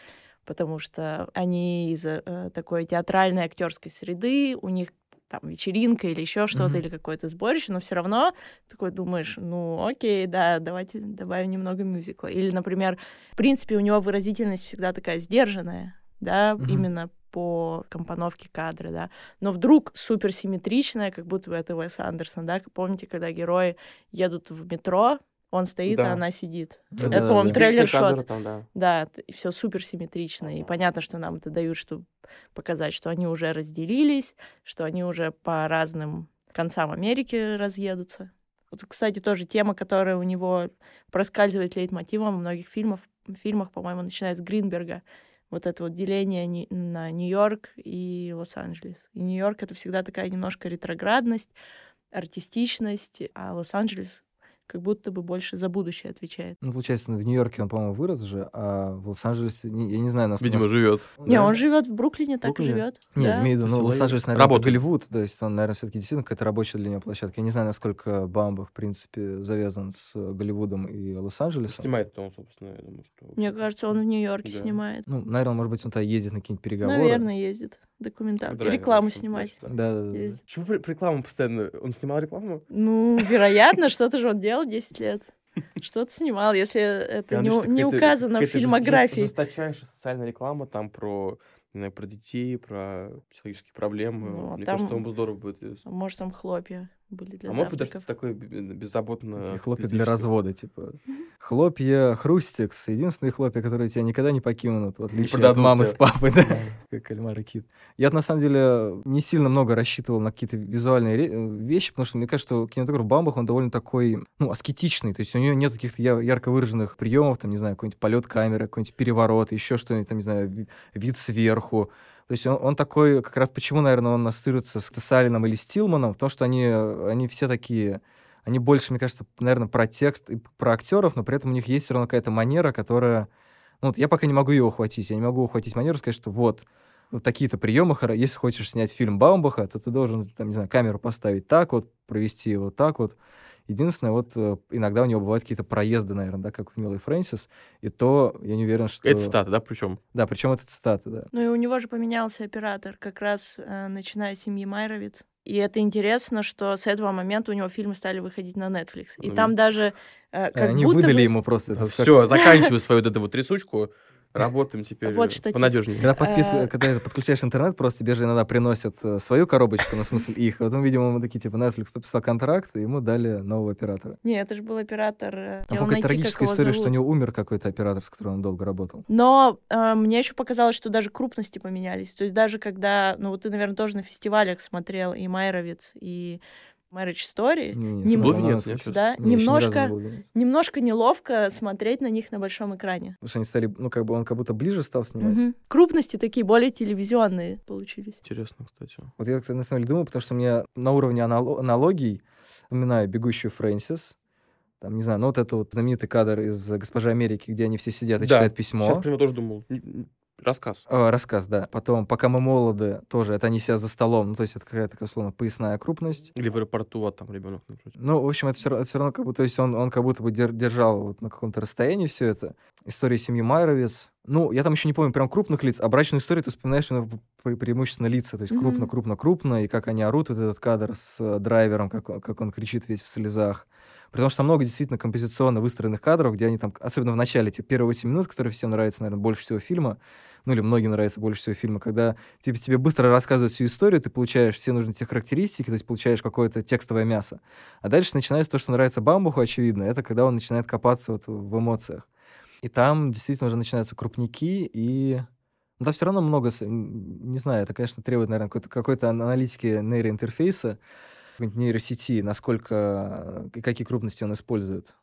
потому что они из э, такой театральной актерской среды, у них там вечеринка или еще что-то, Мгм. или какое-то сборище, но все равно такой думаешь, ну окей, да, давайте добавим немного мюзикла. Или, например, в принципе, у него выразительность всегда такая сдержанная, да, Мгм. именно по компоновке кадра, да. Но вдруг суперсимметричная, как будто бы это Уэс Андерсон, да. Помните, когда герои едут в метро, он стоит, Да. а она сидит. Да, Это, да, по-моему, да. трейлер Типичный кадр шот. там, да. Да, все супер симметрично. И понятно, что нам это дают, чтобы показать, что они уже разделились, что они уже по разным концам Америки разъедутся. Вот, кстати, тоже тема, которая у него проскальзывает лейтмотивом во многих фильмах, фильмах, по-моему, начиная с Гринберга. Вот это вот деление ни- на Нью-Йорк и Лос-Анджелес. И Нью-Йорк — это всегда такая немножко ретроградность, артистичность, а Лос-Анджелес как будто бы больше за будущее отвечает. Ну, получается, в Нью-Йорке он, по-моему, вырос же, а в Лос-Анджелесе, я не знаю, нас... Видимо, нас- живет. Не, он живет в Бруклине, так и Бруклине? живет. Не, да. имею в виду, ну, Лос-Анджелес, наверное, это работает. Голливуд, то есть он, наверное, все-таки действительно какая-то рабочая для него площадка. Я не знаю, насколько Бамба, в принципе, завязан с Голливудом и Лос-Анджелесом. Снимает он, собственно, я думаю, что... Мне кажется, он в Нью-Йорке Да. снимает. Ну, наверное, может быть, он туда ездит на какие-нибудь переговоры. Наверное, ездит. Документалку. Рекламу снимать. Да, да, да. Ездит. Почему рекламу постоянно? Он снимал рекламу? Ну, вероятно, что-то же он делал 10 лет. Что-то снимал, если это не, не указано в фильмографии. жесточайшая социальная реклама там про, про детей, про психологические проблемы. Ну, а Мне там- кажется, бы здорово будет. Может, там хлопья были для А может быть, даже завтраков. такой беззаботно... Такие хлопья для развода, типа. Хлопья Хрустикс. Единственные хлопья, которые тебя никогда не покинут, в отличие от мамы тебя. с папой, да. Как кальмар и кит. Я, на самом деле, не сильно много рассчитывал на какие-то визуальные э, вещи, потому что мне кажется, что кинематограф Бамбах, он довольно такой, ну, аскетичный. То есть у него нет каких-то ярко выраженных приемов, там, не знаю, какой-нибудь полет камеры, какой-нибудь переворот, еще что-нибудь, там, не знаю, ви- вид сверху. То есть он, он такой, как раз почему, наверное, он ассоциируется с Салином или Стилманом, потому что они, они все такие, они больше, мне кажется, наверное, про текст и про актеров, но при этом у них есть все равно какая-то манера, которая... Ну, вот я пока не могу ее ухватить. Я не могу ухватить манеру, сказать, что вот, вот такие-то приемы, если хочешь снять фильм Баумбаха, то ты должен, там, не знаю, камеру поставить так вот, провести его так вот. Единственное, вот э, иногда у него бывают какие-то проезды, наверное, да, как в «Милой Фрэнсис», и то я не уверен, что... Это цитата, да, причем? Да, причем это цитата, да. Ну и у него же поменялся оператор, как раз э, начиная с семьи Майровиц. И это интересно, что с этого момента у него фильмы стали выходить на Netflix. И Ну, там даже э, Э, как Они будто выдали бы- ему просто это. Все, заканчивай свою вот эту вот трясучку, работаем теперь Вот штатив. понадежнее. Когда, подпис... Э. когда подключаешь интернет, просто тебе же иногда приносят э, свою коробочку, ну, в смысле их. Потом, видимо, ему такие, типа, Netflix подписал контракт, и ему дали нового оператора. Не, это же был оператор. э, Там какая-то трагическая история, что у него умер какой-то оператор, с которым он долго работал. Но э, мне еще показалось, что даже крупности поменялись. То есть даже когда, ну вот ты, наверное, тоже на фестивалях смотрел и Майровиц, и Marriage Story, Не, Не на нет, сейчас? да, Не, немножко, не немножко неловко смотреть на них на большом экране. Потому что они стали, ну, как бы он как будто ближе стал снимать. Мгм. Крупности такие более телевизионные получились. Интересно, кстати. Вот я, кстати, на самом деле думаю, потому что мне на уровне анало- аналогий вспоминаю «Бегущую Фрэнсис», там, не знаю, ну вот это вот знаменитый кадр из «Госпожи Америки», где они все сидят и Да, читают письмо. Сейчас прямо тоже думал. Рассказ. Э, рассказ, да. Потом «Пока мы молоды» тоже, это они себя за столом, ну, то есть это какая-то, такая, условно, поясная крупность. Или в аэропорту, а там ребенок напротив. Ну, в общем, это все, равно, это все равно как бы, то есть он, он как будто бы дер- держал вот на каком-то расстоянии все это. История семьи Майровец. Ну, я там еще не помню прям крупных лиц, а брачную историю ты вспоминаешь пре- преимущественно лица, то есть Мгм. крупно, крупно, крупно, и как они орут, вот этот кадр с э, драйвером, как, как он кричит весь в слезах. Потому что там много действительно композиционно выстроенных кадров, где они там, особенно в начале, эти первые 8 минут, которые всем нравятся, наверное, больше всего фильма, ну или многим нравится больше всего фильма, когда тебе, тебе быстро рассказывают всю историю, ты получаешь все нужные тебе характеристики, то есть получаешь какое-то текстовое мясо. А дальше начинается то, что нравится Бамбуху, очевидно, это когда он начинает копаться вот в эмоциях. И там действительно уже начинаются крупники, и ну, там все равно много, не знаю, это, конечно, требует, наверное, какой-то, какой-то аналитики нейроинтерфейса, какой-нибудь нейросети, насколько и какие крупности он использует.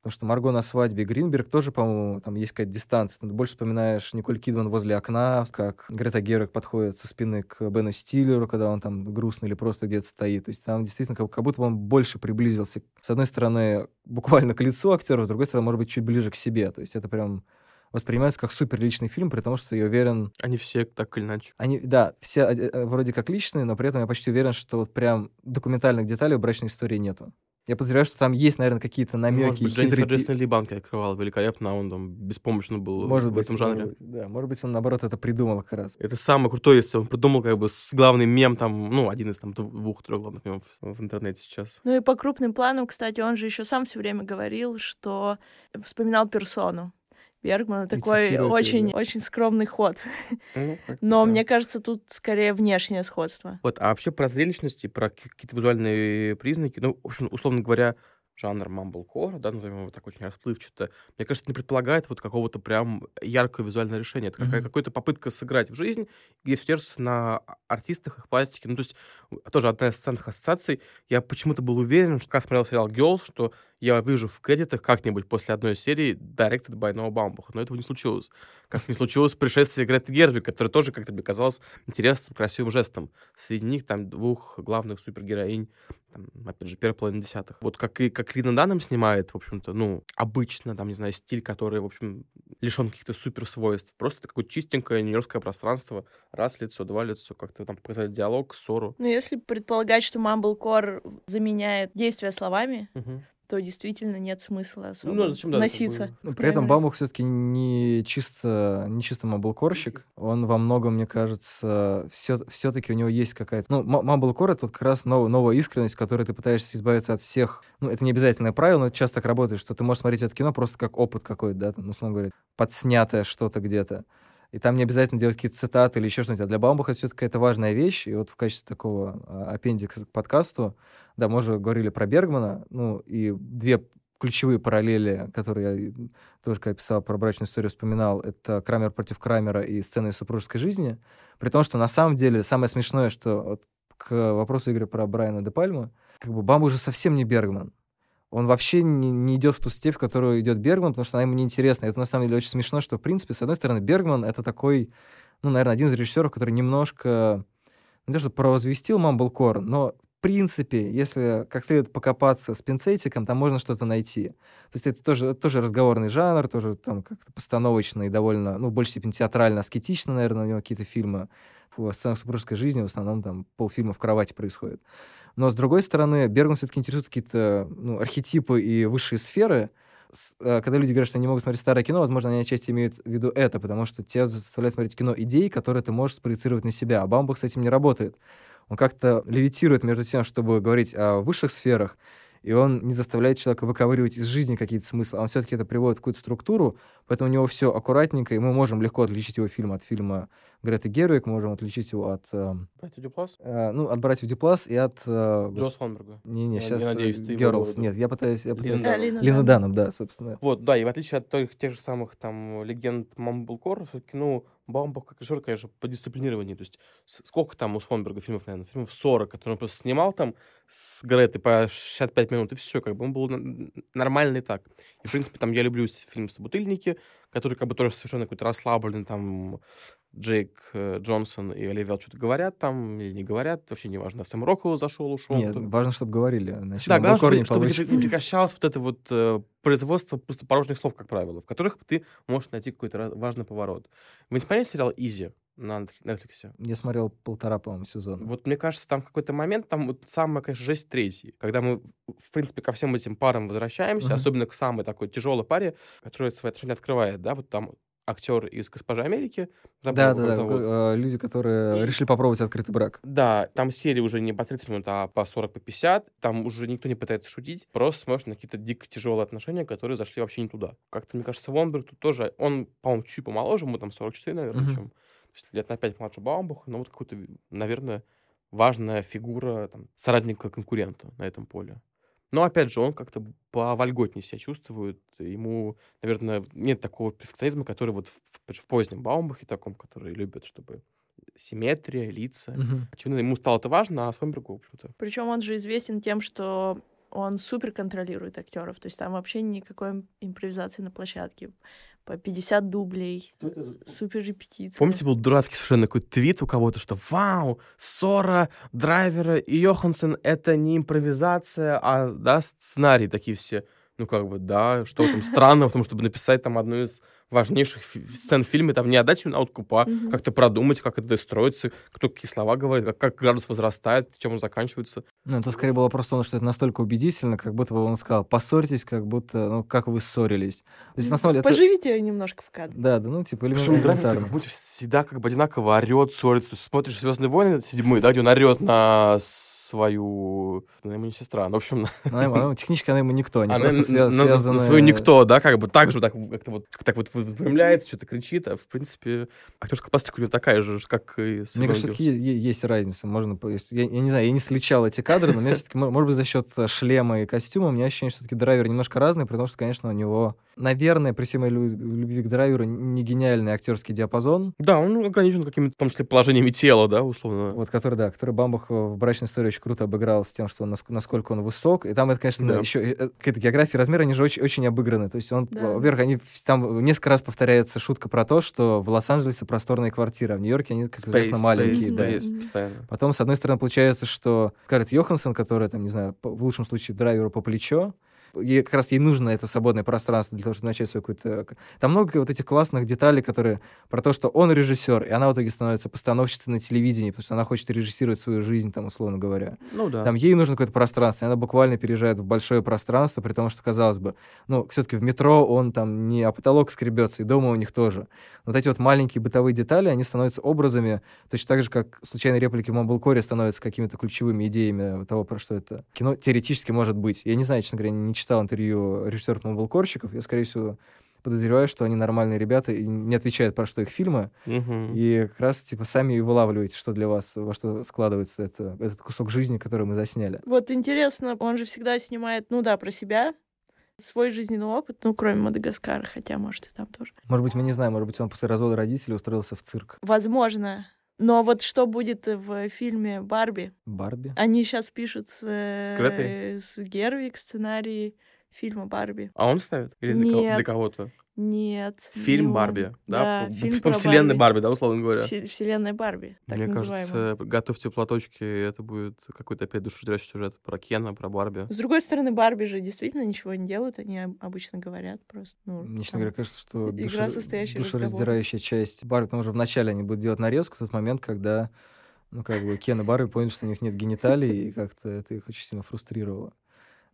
Потому что Марго на свадьбе Гринберг тоже, по-моему, там есть какая-то дистанция. Ты больше вспоминаешь Николь Кидман возле окна, как Грета Гервик подходит со спины к Бену Стиллеру, когда он там грустный или просто где-то стоит. То есть там действительно как, как будто бы он больше приблизился, с одной стороны, буквально к лицу актера, с другой стороны, может быть, чуть ближе к себе. То есть это прям воспринимается как супер личный фильм, при том, что я уверен, Они все так или иначе. они, да, все э, э, вроде как личные, но при этом я почти уверен, что вот прям документальных деталей в брачной истории нету. Я подозреваю, что там есть, наверное, какие-то Может намеки, быть, Дженнифер хитрые... Джейсон Ли банки открывал великолепно, а он там беспомощно был Может в быть, этом может жанре. быть, да, может быть, он, наоборот, это придумал как раз. Это самое крутое, если он придумал как бы с главный мем там, ну, один из там двух-трех главных мемов в интернете сейчас. Ну и по крупным планам, кстати, он же еще сам все время говорил, что вспоминал персону. Бергмана такой очень, да. очень скромный ход. Ну, как-то Но да. мне кажется, тут скорее внешнее сходство. Вот, а вообще про зрелищность и про ки- какие-то визуальные признаки, ну, в общем, условно говоря, жанр мамблкора, да, назовем его так очень расплывчато, мне кажется, не предполагает вот какого-то прям яркого визуального решения. Это Мгм. какая-то попытка сыграть в жизнь, где все держится на артистах, их пластике. Ну, то есть тоже одна из ценных ассоциаций. Я почему-то был уверен, что когда смотрел сериал Girls, что я вижу в кредитах как-нибудь после одной серии directed by Noah Бамбуха, но этого не случилось. Как не случилось пришествие Греты Герви, которое тоже как-то мне казалось интересным, красивым жестом. Среди них там двух главных супергероинь, там, опять же, первая половина десятых. Вот как и как Лина Данном снимает, в общем-то, ну, обычно, там, не знаю, стиль, который, в общем, лишен каких-то супер свойств. Просто такое чистенькое нью-йоркское пространство. Раз лицо, два лицо, как-то там показали диалог, ссору. Ну, если предполагать, что Mumblecore заменяет действия словами, то действительно нет смысла особо Ну, зачем, да, носиться. как бы- Ну, при этом. Бамбух все-таки не чисто, не чисто маблкорщик. Он во многом, мне кажется, все, все-таки у него есть какая-то... Ну, маблкор — это вот как раз нов- новая искренность, в которой ты пытаешься избавиться от всех... Ну, это не обязательное правило, но это часто так работает, что ты можешь смотреть это кино просто как опыт какой-то, да, там, ну, условно говоря, подснятое что-то где-то. И там не обязательно делать какие-то цитаты или еще что-нибудь. А для Баумбаха это все-таки какая-то важная вещь. И вот в качестве такого а, аппендикса к подкасту, да, мы уже говорили про Бергмана, ну, и две ключевые параллели, которые я тоже, когда писал про брачную историю, вспоминал, это Крамер против Крамера и сцены супружеской жизни. При том, что на самом деле самое смешное, что вот к вопросу Игоря про Брайана де Пальму, как бы Бамбу уже совсем не Бергман. Он вообще не, не идет в ту степь, в которую идет Бергман, потому что она ему неинтересна. Это на самом деле очень смешно, что, в принципе, с одной стороны, Бергман — это такой, ну, наверное, один из режиссеров, который немножко, не то что провозвестил Мамблкор, но принципе, если как следует покопаться с пинцетиком, там можно что-то найти. То есть это тоже, это тоже разговорный жанр, тоже там как-то постановочный, довольно, ну, в большей степени театрально-аскетично, наверное, у него какие-то фильмы. В сценах супружеской жизни в основном там полфильма в кровати происходит. Но, с другой стороны, Бергман все-таки интересует какие-то ну, архетипы и высшие сферы. Э, когда люди говорят, что они не могут смотреть старое кино, возможно, они отчасти имеют в виду это, потому что тебя заставляют смотреть кино идей, которые ты можешь спроецировать на себя. А Баумбах с этим не работает. Он как-то левитирует между тем, чтобы говорить о высших сферах, и он не заставляет человека выковыривать из жизни какие-то смыслы, а он все-таки это приводит в какую-то структуру, поэтому у него все аккуратненько, и мы можем легко отличить его фильм от фильма Греты Гервик, мы можем отличить его от... Э, Братья Дюплас? э, ну, от «Братьев Дюплас» и от... Э, Джо Слонберга. Не-не, Я сейчас не надеюсь, ты Girls. Нет, я пытаюсь... Я пытаюсь... Да, Лина Лина да, собственно. Вот, да, и в отличие от тех, тех же самых там легенд Мамблкора, все-таки, ну, Баумбах как режиссер, конечно, по дисциплинированию. То есть сколько там у Слонберга фильмов, наверное, фильмов 40, которые он просто снимал там с Гретой по 65 минут, и все, как бы он был нормальный так. И, в принципе, там я люблю с- фильм «Собутыльники», который как бы тоже совершенно какой-то расслабленный, там, Джейк э, Джонсон и Оливер что-то говорят там или не говорят, вообще не важно. Сэм Роквелл зашел, ушел. Нет, потом- важно, чтобы говорили. Иначе да, главное, чтобы, не чтобы не прекращалось вот это вот э, производство просто порожних слов, как правило, в которых ты можешь найти какой-то важный поворот. Вы не смотрели сериал «Изи» на Netflix? Я смотрел полтора, по-моему, сезона. Вот мне кажется, там какой-то момент, там вот самая, конечно, жесть третий, когда мы, в принципе, ко всем этим парам возвращаемся, Мгм. особенно к самой такой тяжелой паре, которая свои отношения открывает, да, вот там актер из «Госпожи Америки», забыл, Да, да, да. зовут. э, Люди, которые решили попробовать открытый брак. Да, там серии уже не по 30 минут, а по 40, по 50. Там уже никто не пытается шутить. Просто смотришь на какие-то дико тяжелые отношения, которые зашли вообще не туда. Как-то, мне кажется, Вонберг тут тоже... Он, по-моему, чуть помоложе, ему там 44, наверное, Мгм. чем... То есть лет на 5 младше Баумбаха, но вот какой-то, наверное, важная фигура там, соратника-конкурента на этом поле. Но, опять же, он как-то повольготнее себя чувствует. Ему, наверное, нет такого перфекционизма, который вот в, в- в позднем Баумбахе таком, который любят, чтобы симметрия, лица. Мгм. Очевидно, ему стало это важно, а Свонбергу, в общем-то. Причем он же известен тем, что он супер контролирует актеров. То есть там вообще никакой им- импровизации на площадке. По 50 дублей. Супер репетиция. Помните, был дурацкий совершенно такой твит у кого-то, что «Вау, ссора Драйвера и Йоханссон — это не импровизация, а да, сценарий». Такие все, ну как бы, да, что там странного, потому чтобы написать там одну из важнейших фи- сцен в фильме, там не отдать ее на откуп, а Мгм. как-то продумать, как это строится, кто какие слова говорит, как, как градус возрастает, чем он заканчивается. Ну, это скорее было просто, что это настолько убедительно, как будто бы он сказал, поссорьтесь, как будто, ну, как вы ссорились. То есть, на самом деле, это... Поживите немножко в кадре. Да, да, ну, типа, элементарно. как будто всегда как бы одинаково орет, ссорится. То есть смотришь «Звездные войны» седьмые, да, где он орет на свою... Она ему не сестра, ну, в общем, Она ему- она- технически она ему никто, они она просто на- свя- на- на связаны... свою никто, да, как бы так же, так, как-то вот, так вот выпрямляется, что-то кричит, а в принципе актерская пластика у него такая же, как и с Мне кажется, все-таки есть разница. Можно, я, я не знаю, я не сличал эти кадры, но мне все-таки, может быть, за счет э, шлема и костюма, у меня ощущение, что все-таки драйвер немножко разный, потому что, конечно, у него, наверное, при всей моей лю- любви к драйверу, не гениальный актерский диапазон, Да, он ограничен какими-то, в том числе, положениями тела, да, условно. вот который, да, который Бамбах в брачной истории очень круто обыграл с тем, что он, наск- насколько он высок. И там это, конечно, Да. еще э, какая-то география размера, они же очень, очень обыграны. То есть он, Да. во-первых, они там несколько раз повторяется шутка про то, что в Лос-Анджелесе просторные квартиры, а в Нью-Йорке они, как известно, Space, маленькие. space, да. space, постоянно. Потом, с одной стороны, получается, что Скарлетт Йоханссон, которая, там, не знаю, в лучшем случае драйверу по плечо, ей как раз ей нужно это свободное пространство для того, чтобы начать свой какой-то... Там много вот этих классных деталей, которые про то, что он режиссер, и она в итоге становится постановщицей на телевидении, потому что она хочет режиссировать свою жизнь, там, условно говоря. Ну да. Там ей нужно какое-то пространство, и она буквально переезжает в большое пространство, при том, что, казалось бы, ну, все-таки в метро он там не о потолок скребется, и дома у них тоже. Вот эти вот маленькие бытовые детали, они становятся образами, точно так же, как случайные реплики в Мамблкоре становятся какими-то ключевыми идеями того, про что это кино теоретически может быть. Я не знаю, честно говоря, не читал интервью режиссеров Мамблкорщиков, я, скорее всего, подозреваю, что они нормальные ребята и не отвечают про что их фильмы, Мгм. и как раз, типа, сами и вылавливаете, что для вас, во что складывается это, этот кусок жизни, который мы засняли. Вот интересно, он же всегда снимает, ну да, про себя, свой жизненный опыт, ну, кроме Мадагаскара, хотя, может, и там тоже. Может быть, мы не знаем, может быть, он после развода родителей устроился в цирк. Возможно. Но вот что будет в фильме «Барби»? Барби. Они сейчас пишут с, С Гретой? э, с Гервик сценарий фильма «Барби». А он ставит? Или для, кого- для Нет. кого-то? Нет. не Фильм он. Барби, да? Да, по, фильм по вселенной Барби. Барби, да, условно говоря? Все- Вселенная Барби, так Мне называемая. кажется, готовьте платочки, это будет какой-то опять душераздирающий сюжет про Кена, про Барби. С другой стороны, Барби же действительно ничего не делают, они об- обычно говорят просто. Ну, Мне, честно говоря, кажется, что игра, душераздирающая часть Барби, потому что вначале они будут делать нарезку в тот момент, когда, ну, как бы, Кен и Барби поняли, что у них нет гениталий, и как-то это их очень сильно фрустрировало.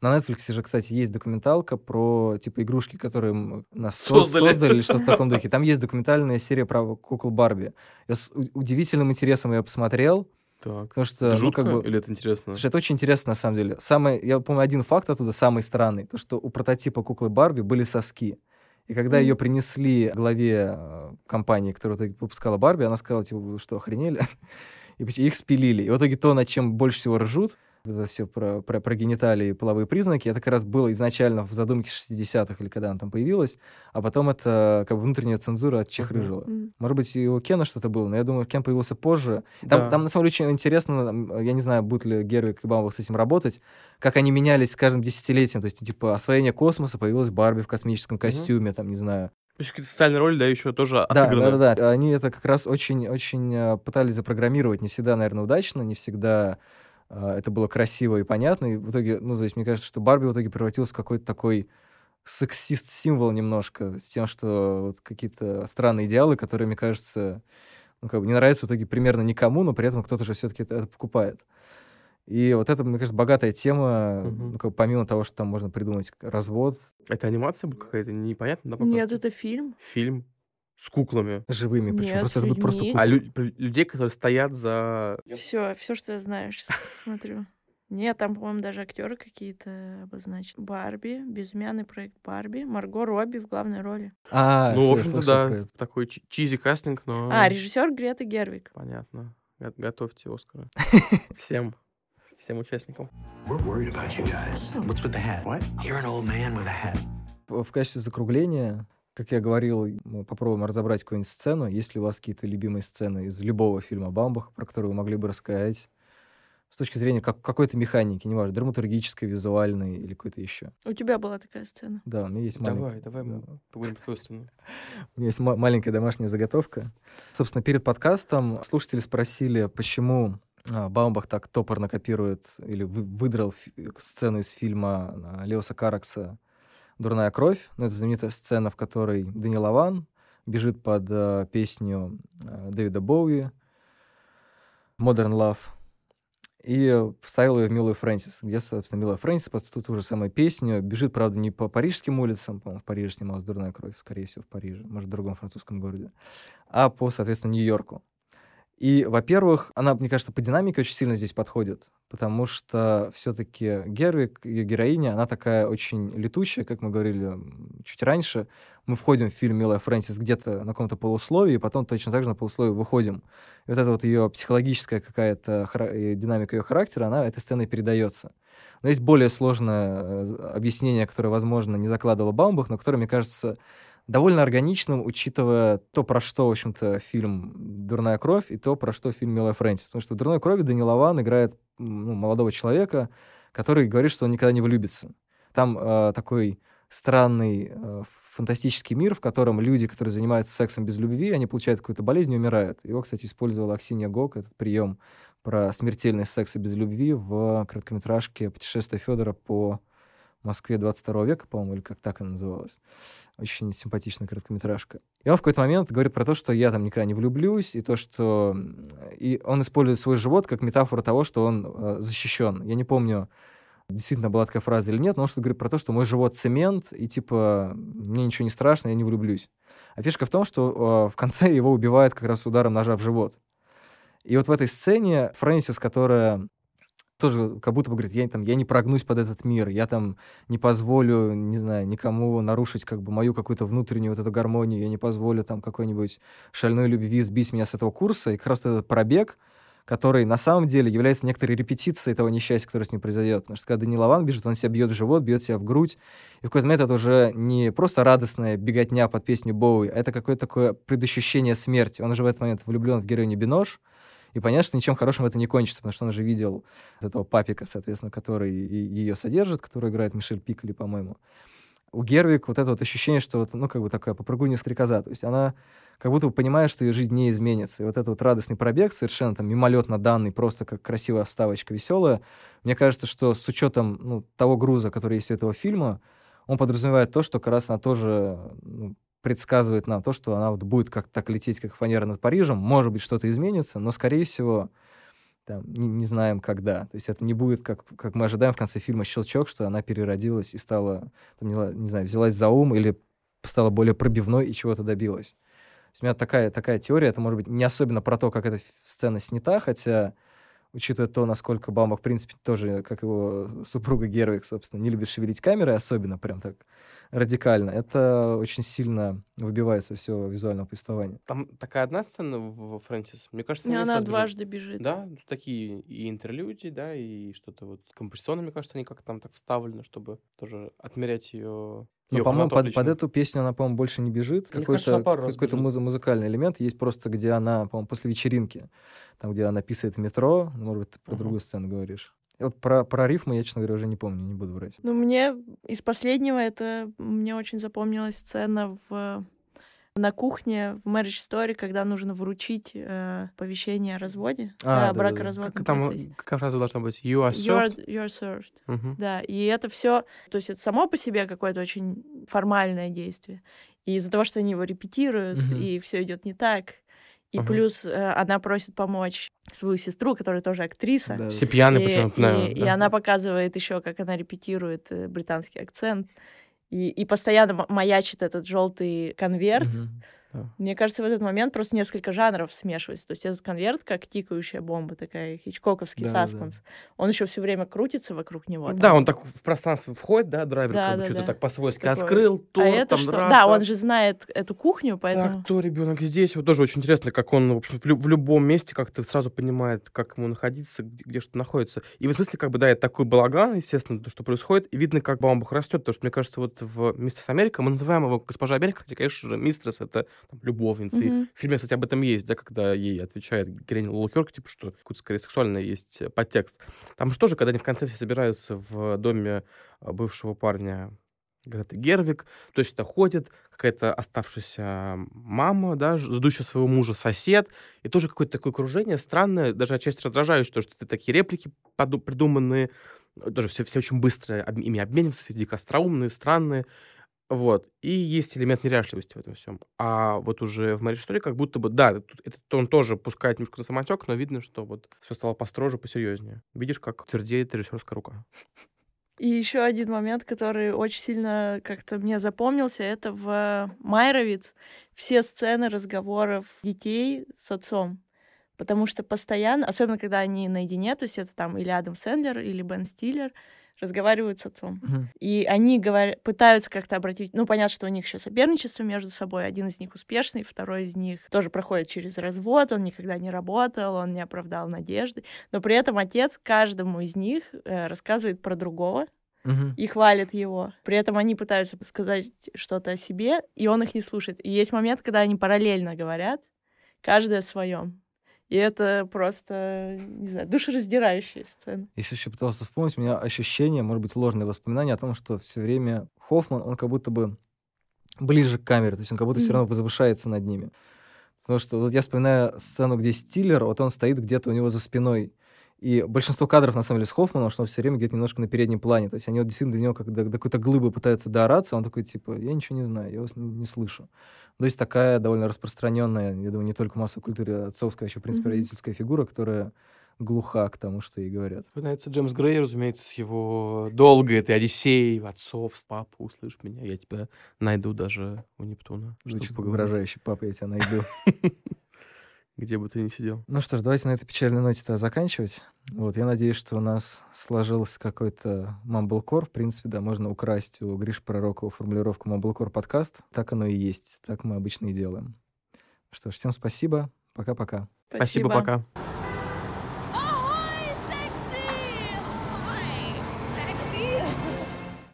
На Netflix же, кстати, есть документалка про, типа, игрушки, которые нас со- Создали. создали, или что-то в таком духе. Там есть документальная серия про кукол Барби. Я с удивительным интересом ее посмотрел, Так. потому что, Это ну, жутко как бы... или это интересно? Слушай, это очень интересно, на самом деле. Самый, я помню, один факт оттуда самый странный. То, что у прототипа куклы Барби были соски. И когда Мгм. ее принесли главе э, компании, которая выпускала Барби, она сказала, типа, вы что, охренели? И их спилили. И в итоге то, над чем больше всего ржут, это все про, про, про гениталии и половые признаки, это как раз было изначально в задумке 60-х, или когда она там появилась, а потом это как бы внутренняя цензура отчехрыжила. М. Может быть, и у Кена что-то было, но я думаю, Кен появился позже. Там, Да. там, на самом деле, очень интересно, там, я не знаю, будет ли Гервик и Бамбах с этим работать, как они менялись с каждым десятилетием. То есть, типа, освоение космоса, появилась Барби в космическом костюме, там, не знаю. То есть какие-то социальные роли, да, еще тоже Да, отыграны. да, да, да. Они это как раз очень-очень э, пытались запрограммировать. Не всегда, наверное, удачно, не всегда это было красиво и понятно. И в итоге, ну, то есть, мне кажется, что Барби в итоге превратился в какой-то такой сексист-символ немножко, с тем, что вот какие-то странные идеалы, которые, мне кажется, ну, как бы не нравятся в итоге примерно никому, но при этом кто-то же все-таки это, это покупает. И вот это, мне кажется, богатая тема, Мгм. ну, как бы помимо того, что там можно придумать развод, Это анимация какая-то непонятно, да, Нет, это фильм. Фильм с куклами. живыми, причем Нет, просто это будет просто кукла. А лю- людей, которые стоят за... Все, все, что я знаю, сейчас смотрю. Нет, там, по-моему, даже актеры какие-то обозначены. Барби, безымянный проект Барби, Марго Робби в главной роли. А, ну, в общем-то, да, такой чи- чизи кастинг, но... А, режиссер Грета Гервик. Понятно. Го- Готовьте Оскара. Всем. Всем участникам. We're worried about you guys. What's with the hat? What? You're an old man with a hat. В в качестве закругления, как я говорил, мы попробуем разобрать какую-нибудь сцену. Есть ли у вас какие-то любимые сцены из любого фильма бамбах, про которые вы могли бы рассказать? С точки зрения как, какой-то механики, неважно, драматургической, визуальной или какой-то еще. У тебя была такая сцена. Да, у меня есть Давай, маленькая, давай мы да. поговорим про твою сцену. У меня есть ма- маленькая домашняя заготовка. Собственно, перед подкастом слушатели спросили, почему а, Баумбах так топорно копирует или вы- выдрал сцену из фильма а, Леоса Каракса «Дурная кровь». Ну, это знаменитая сцена, в которой Дани Лаван бежит под а, песню а, Дэвида Боуи «Modern Love». И вставил ее в Милую Фрэнсис, где, собственно, Милая Фрэнсис под ту же самую песню. Бежит, правда, не по парижским улицам, по-моему, в Париже снималась «Дурная кровь», скорее всего, в Париже, может, в другом французском городе, а по, соответственно, Нью-Йорку. И, во-первых, она, мне кажется, по динамике очень сильно здесь подходит, потому что все-таки Гервик, ее героиня, она такая очень летучая, как мы говорили чуть раньше. Мы входим в фильм «Милая Фрэнсис» где-то на каком-то полусловии, и потом точно так же на полусловии выходим. И вот эта вот ее психологическая какая-то и динамика ее характера, она этой сценой передается. Но есть более сложное э, объяснение, которое, возможно, не закладывала Баумбах, но которое, мне кажется, довольно органичным, учитывая то, про что, в общем-то, фильм «Дурная кровь» и то, про что фильм «Милая Фрэнсис». Потому что в «Дурной крови» Дани Лаван играет ну, молодого человека, который говорит, что он никогда не влюбится. Там э, такой странный э, фантастический мир, в котором люди, которые занимаются сексом без любви, они получают какую-то болезнь и умирают. Его, кстати, использовала Аксинья Гок, этот прием про смертельный секс и без любви в короткометражке «Путешествие Федора по Москве 22 века, по-моему, или как так она называлась. Очень симпатичная короткометражка. И он в какой-то момент говорит про то, что я там никогда не влюблюсь, и то, что... И он использует свой живот как метафору того, что он э, защищен. Я не помню, действительно была такая фраза или нет, но он что-то говорит про то, что мой живот цемент, и типа мне ничего не страшно, я не влюблюсь. А фишка в том, что э, в конце его убивают как раз ударом ножа в живот. И вот в этой сцене Фрэнсис, которая тоже как будто бы говорит, я, там, я не прогнусь под этот мир, я там не позволю, не знаю, никому нарушить как бы мою какую-то внутреннюю вот эту гармонию, я не позволю там какой-нибудь шальной любви сбить меня с этого курса. И как раз этот пробег, который на самом деле является некоторой репетицией этого несчастья, которое с ним произойдет. Потому что когда Данил Лаван бежит, он себя бьет в живот, бьет себя в грудь. И в какой-то момент это уже не просто радостная беготня под песню Боуи, а это какое-то такое предощущение смерти. Он уже в этот момент влюблен в героиню Бинош, и понятно, что ничем хорошим это не кончится, потому что он же видел этого папика, соответственно, который ее содержит, который играет Мишель Пикали, по-моему. У Гервик вот это вот ощущение, что вот, ну, как бы такая попрыгунья стрекоза. То есть она как будто бы понимает, что ее жизнь не изменится. И вот этот вот радостный пробег, совершенно там мимолетно данный, просто как красивая вставочка веселая, мне кажется, что с учетом ну, того груза, который есть у этого фильма, он подразумевает то, что как раз она тоже ну, предсказывает нам то, что она вот будет как так лететь, как фанера над Парижем. Может быть, что-то изменится, но, скорее всего, там, не, не знаем, когда. То есть это не будет, как, как мы ожидаем в конце фильма, щелчок, что она переродилась и стала, там, не, не знаю, взялась за ум или стала более пробивной и чего-то добилась. То есть у меня такая, такая теория, это может быть не особенно про то, как эта сцена снята, хотя, учитывая то, насколько Баумах, в принципе, тоже, как его супруга Гервик, собственно, не любит шевелить камерой, особенно прям так радикально, это очень сильно выбивается все визуального повествования. Там такая одна сцена в Фрэнсис. Мне кажется, несколько она раз бежит. дважды бежит. Да, ну, такие и интерлюдии, да, и что-то вот композиционно, мне кажется, они как-то там так вставлены, чтобы тоже отмерять ее. Ну, по-моему, под, под эту песню она, по-моему, больше не бежит. Мне Какой-то какой-то бежит. музы- музыкальный элемент есть просто, где она, по-моему, после вечеринки, там, где она писает в метро, ну, может быть, ты про Мгм. другую сцену говоришь. Вот про, про рифмы я, честно говоря, уже не помню, не буду врать. Ну, мне из последнего это мне очень запомнилась сцена в на кухне в Marriage Story, когда нужно вручить э, повещение о разводе, А, да, да-да-да. бракоразводном Как там, процессе. какая фраза должна быть? You are served? you're served. Мгм. Да, и это все, то есть это само по себе какое-то очень формальное действие. И из-за того, что они его репетируют, Мгм. и все идет не так, и Ага. плюс э, она просит помочь свою сестру, которая тоже актриса. Да. Все пьяные, причем, и- знаю, и да. она показывает еще, как она репетирует э, британский акцент. И, и постоянно маячит этот желтый конверт. Мгм. Мне кажется, в этот момент просто несколько жанров смешиваются. То есть этот конверт, как тикающая бомба, такая хичкоковский Да-да-да. саспенс. Он еще все время крутится вокруг него. там. Да, он так в пространство входит, да, драйвер, Да, как бы да, что-то да. так по-свойски Такое. открыл, то а это там что? раз, да, он раз. же знает эту кухню, поэтому... Так, то ребенок здесь. Вот тоже очень интересно, как он, в общем, в любом месте как-то сразу понимает, как ему находиться, где, где что находится. И в смысле, как бы, да, это такой балаган, естественно, то, что происходит, и видно, как бамбух растет, потому что, мне кажется, вот в «Мистерс Америка» мы называем его «Госпожа Америка», хотя, конечно же, «Мистерс» — это там, любовница. И Мгм. в фильме, кстати, об этом есть, да, когда ей отвечает героиня Лукерк, типа, что какой-то, скорее, сексуальный есть э, подтекст. Там же тоже, когда они в конце все собираются в доме э, бывшего парня Греты Гервик, то есть это ходит какая-то оставшаяся мама, да, ждущая своего мужа сосед, и тоже какое-то такое окружение странное, даже отчасти раздражающее, то, что ты такие реплики придуманные, тоже все, все очень быстро ими обмениваются, все дико остроумные, странные, вот. И есть элемент неряшливости в этом всем. А вот уже в Марии Story как будто бы, да, тут- он тоже пускает немножко на самотек, но видно, что вот все стало построже, посерьезнее. Видишь, как твердеет режиссерская рука. И еще один момент, который очень сильно как-то мне запомнился, это в Майровиц все сцены разговоров детей с отцом. Потому что постоянно, особенно когда они наедине, то есть это там или Адам Сэндлер, или Бен Стиллер, разговаривают с отцом. Мгм. И они говорят, пытаются как-то обратить... Ну, понятно, что у них еще соперничество между собой. Один из них успешный, второй из них тоже проходит через развод, он никогда не работал, он не оправдал надежды. Но при этом отец каждому из них э, рассказывает про другого Мгм. и хвалит его. При этом они пытаются сказать что-то о себе, и он их не слушает. И есть момент, когда они параллельно говорят, каждый о своем. И это просто, не знаю, душераздирающая сцена. Если еще пытался вспомнить, у меня ощущение, может быть, ложное воспоминание о том, что все время Хоффман, он как будто бы ближе к камере, то есть он как будто все Мгм. равно возвышается над ними. Потому что вот я вспоминаю сцену, где Стиллер, вот он стоит где-то у него за спиной, и большинство кадров, на самом деле, с Хоффманом, что он все время где-то немножко на переднем плане. То есть они вот действительно до него как до, до какой-то глыбы пытаются доораться, а он такой, типа, я ничего не знаю, я вас не, не слышу. То есть такая довольно распространенная, я думаю, не только массовой культуре, а отцовская, еще, в принципе, Мгм. родительская фигура, которая глуха к тому, что ей говорят. Вспоминается Джеймс Грей, разумеется, с его долгой этой Одиссеей, отцов, папа, услышь меня, я тебя найду даже у Нептуна. Звучит угрожающе, папа, я тебя найду. Где бы ты ни сидел. Ну что ж, давайте на этой печальной ноте-то заканчивать. Вот, я надеюсь, что у нас сложился какой-то мамблкор. В принципе, да, можно украсть у Гриш Пророкова формулировку мамблкор подкаст. Так оно и есть. Так мы обычно и делаем. Что ж, всем спасибо. Пока-пока. Спасибо, пока.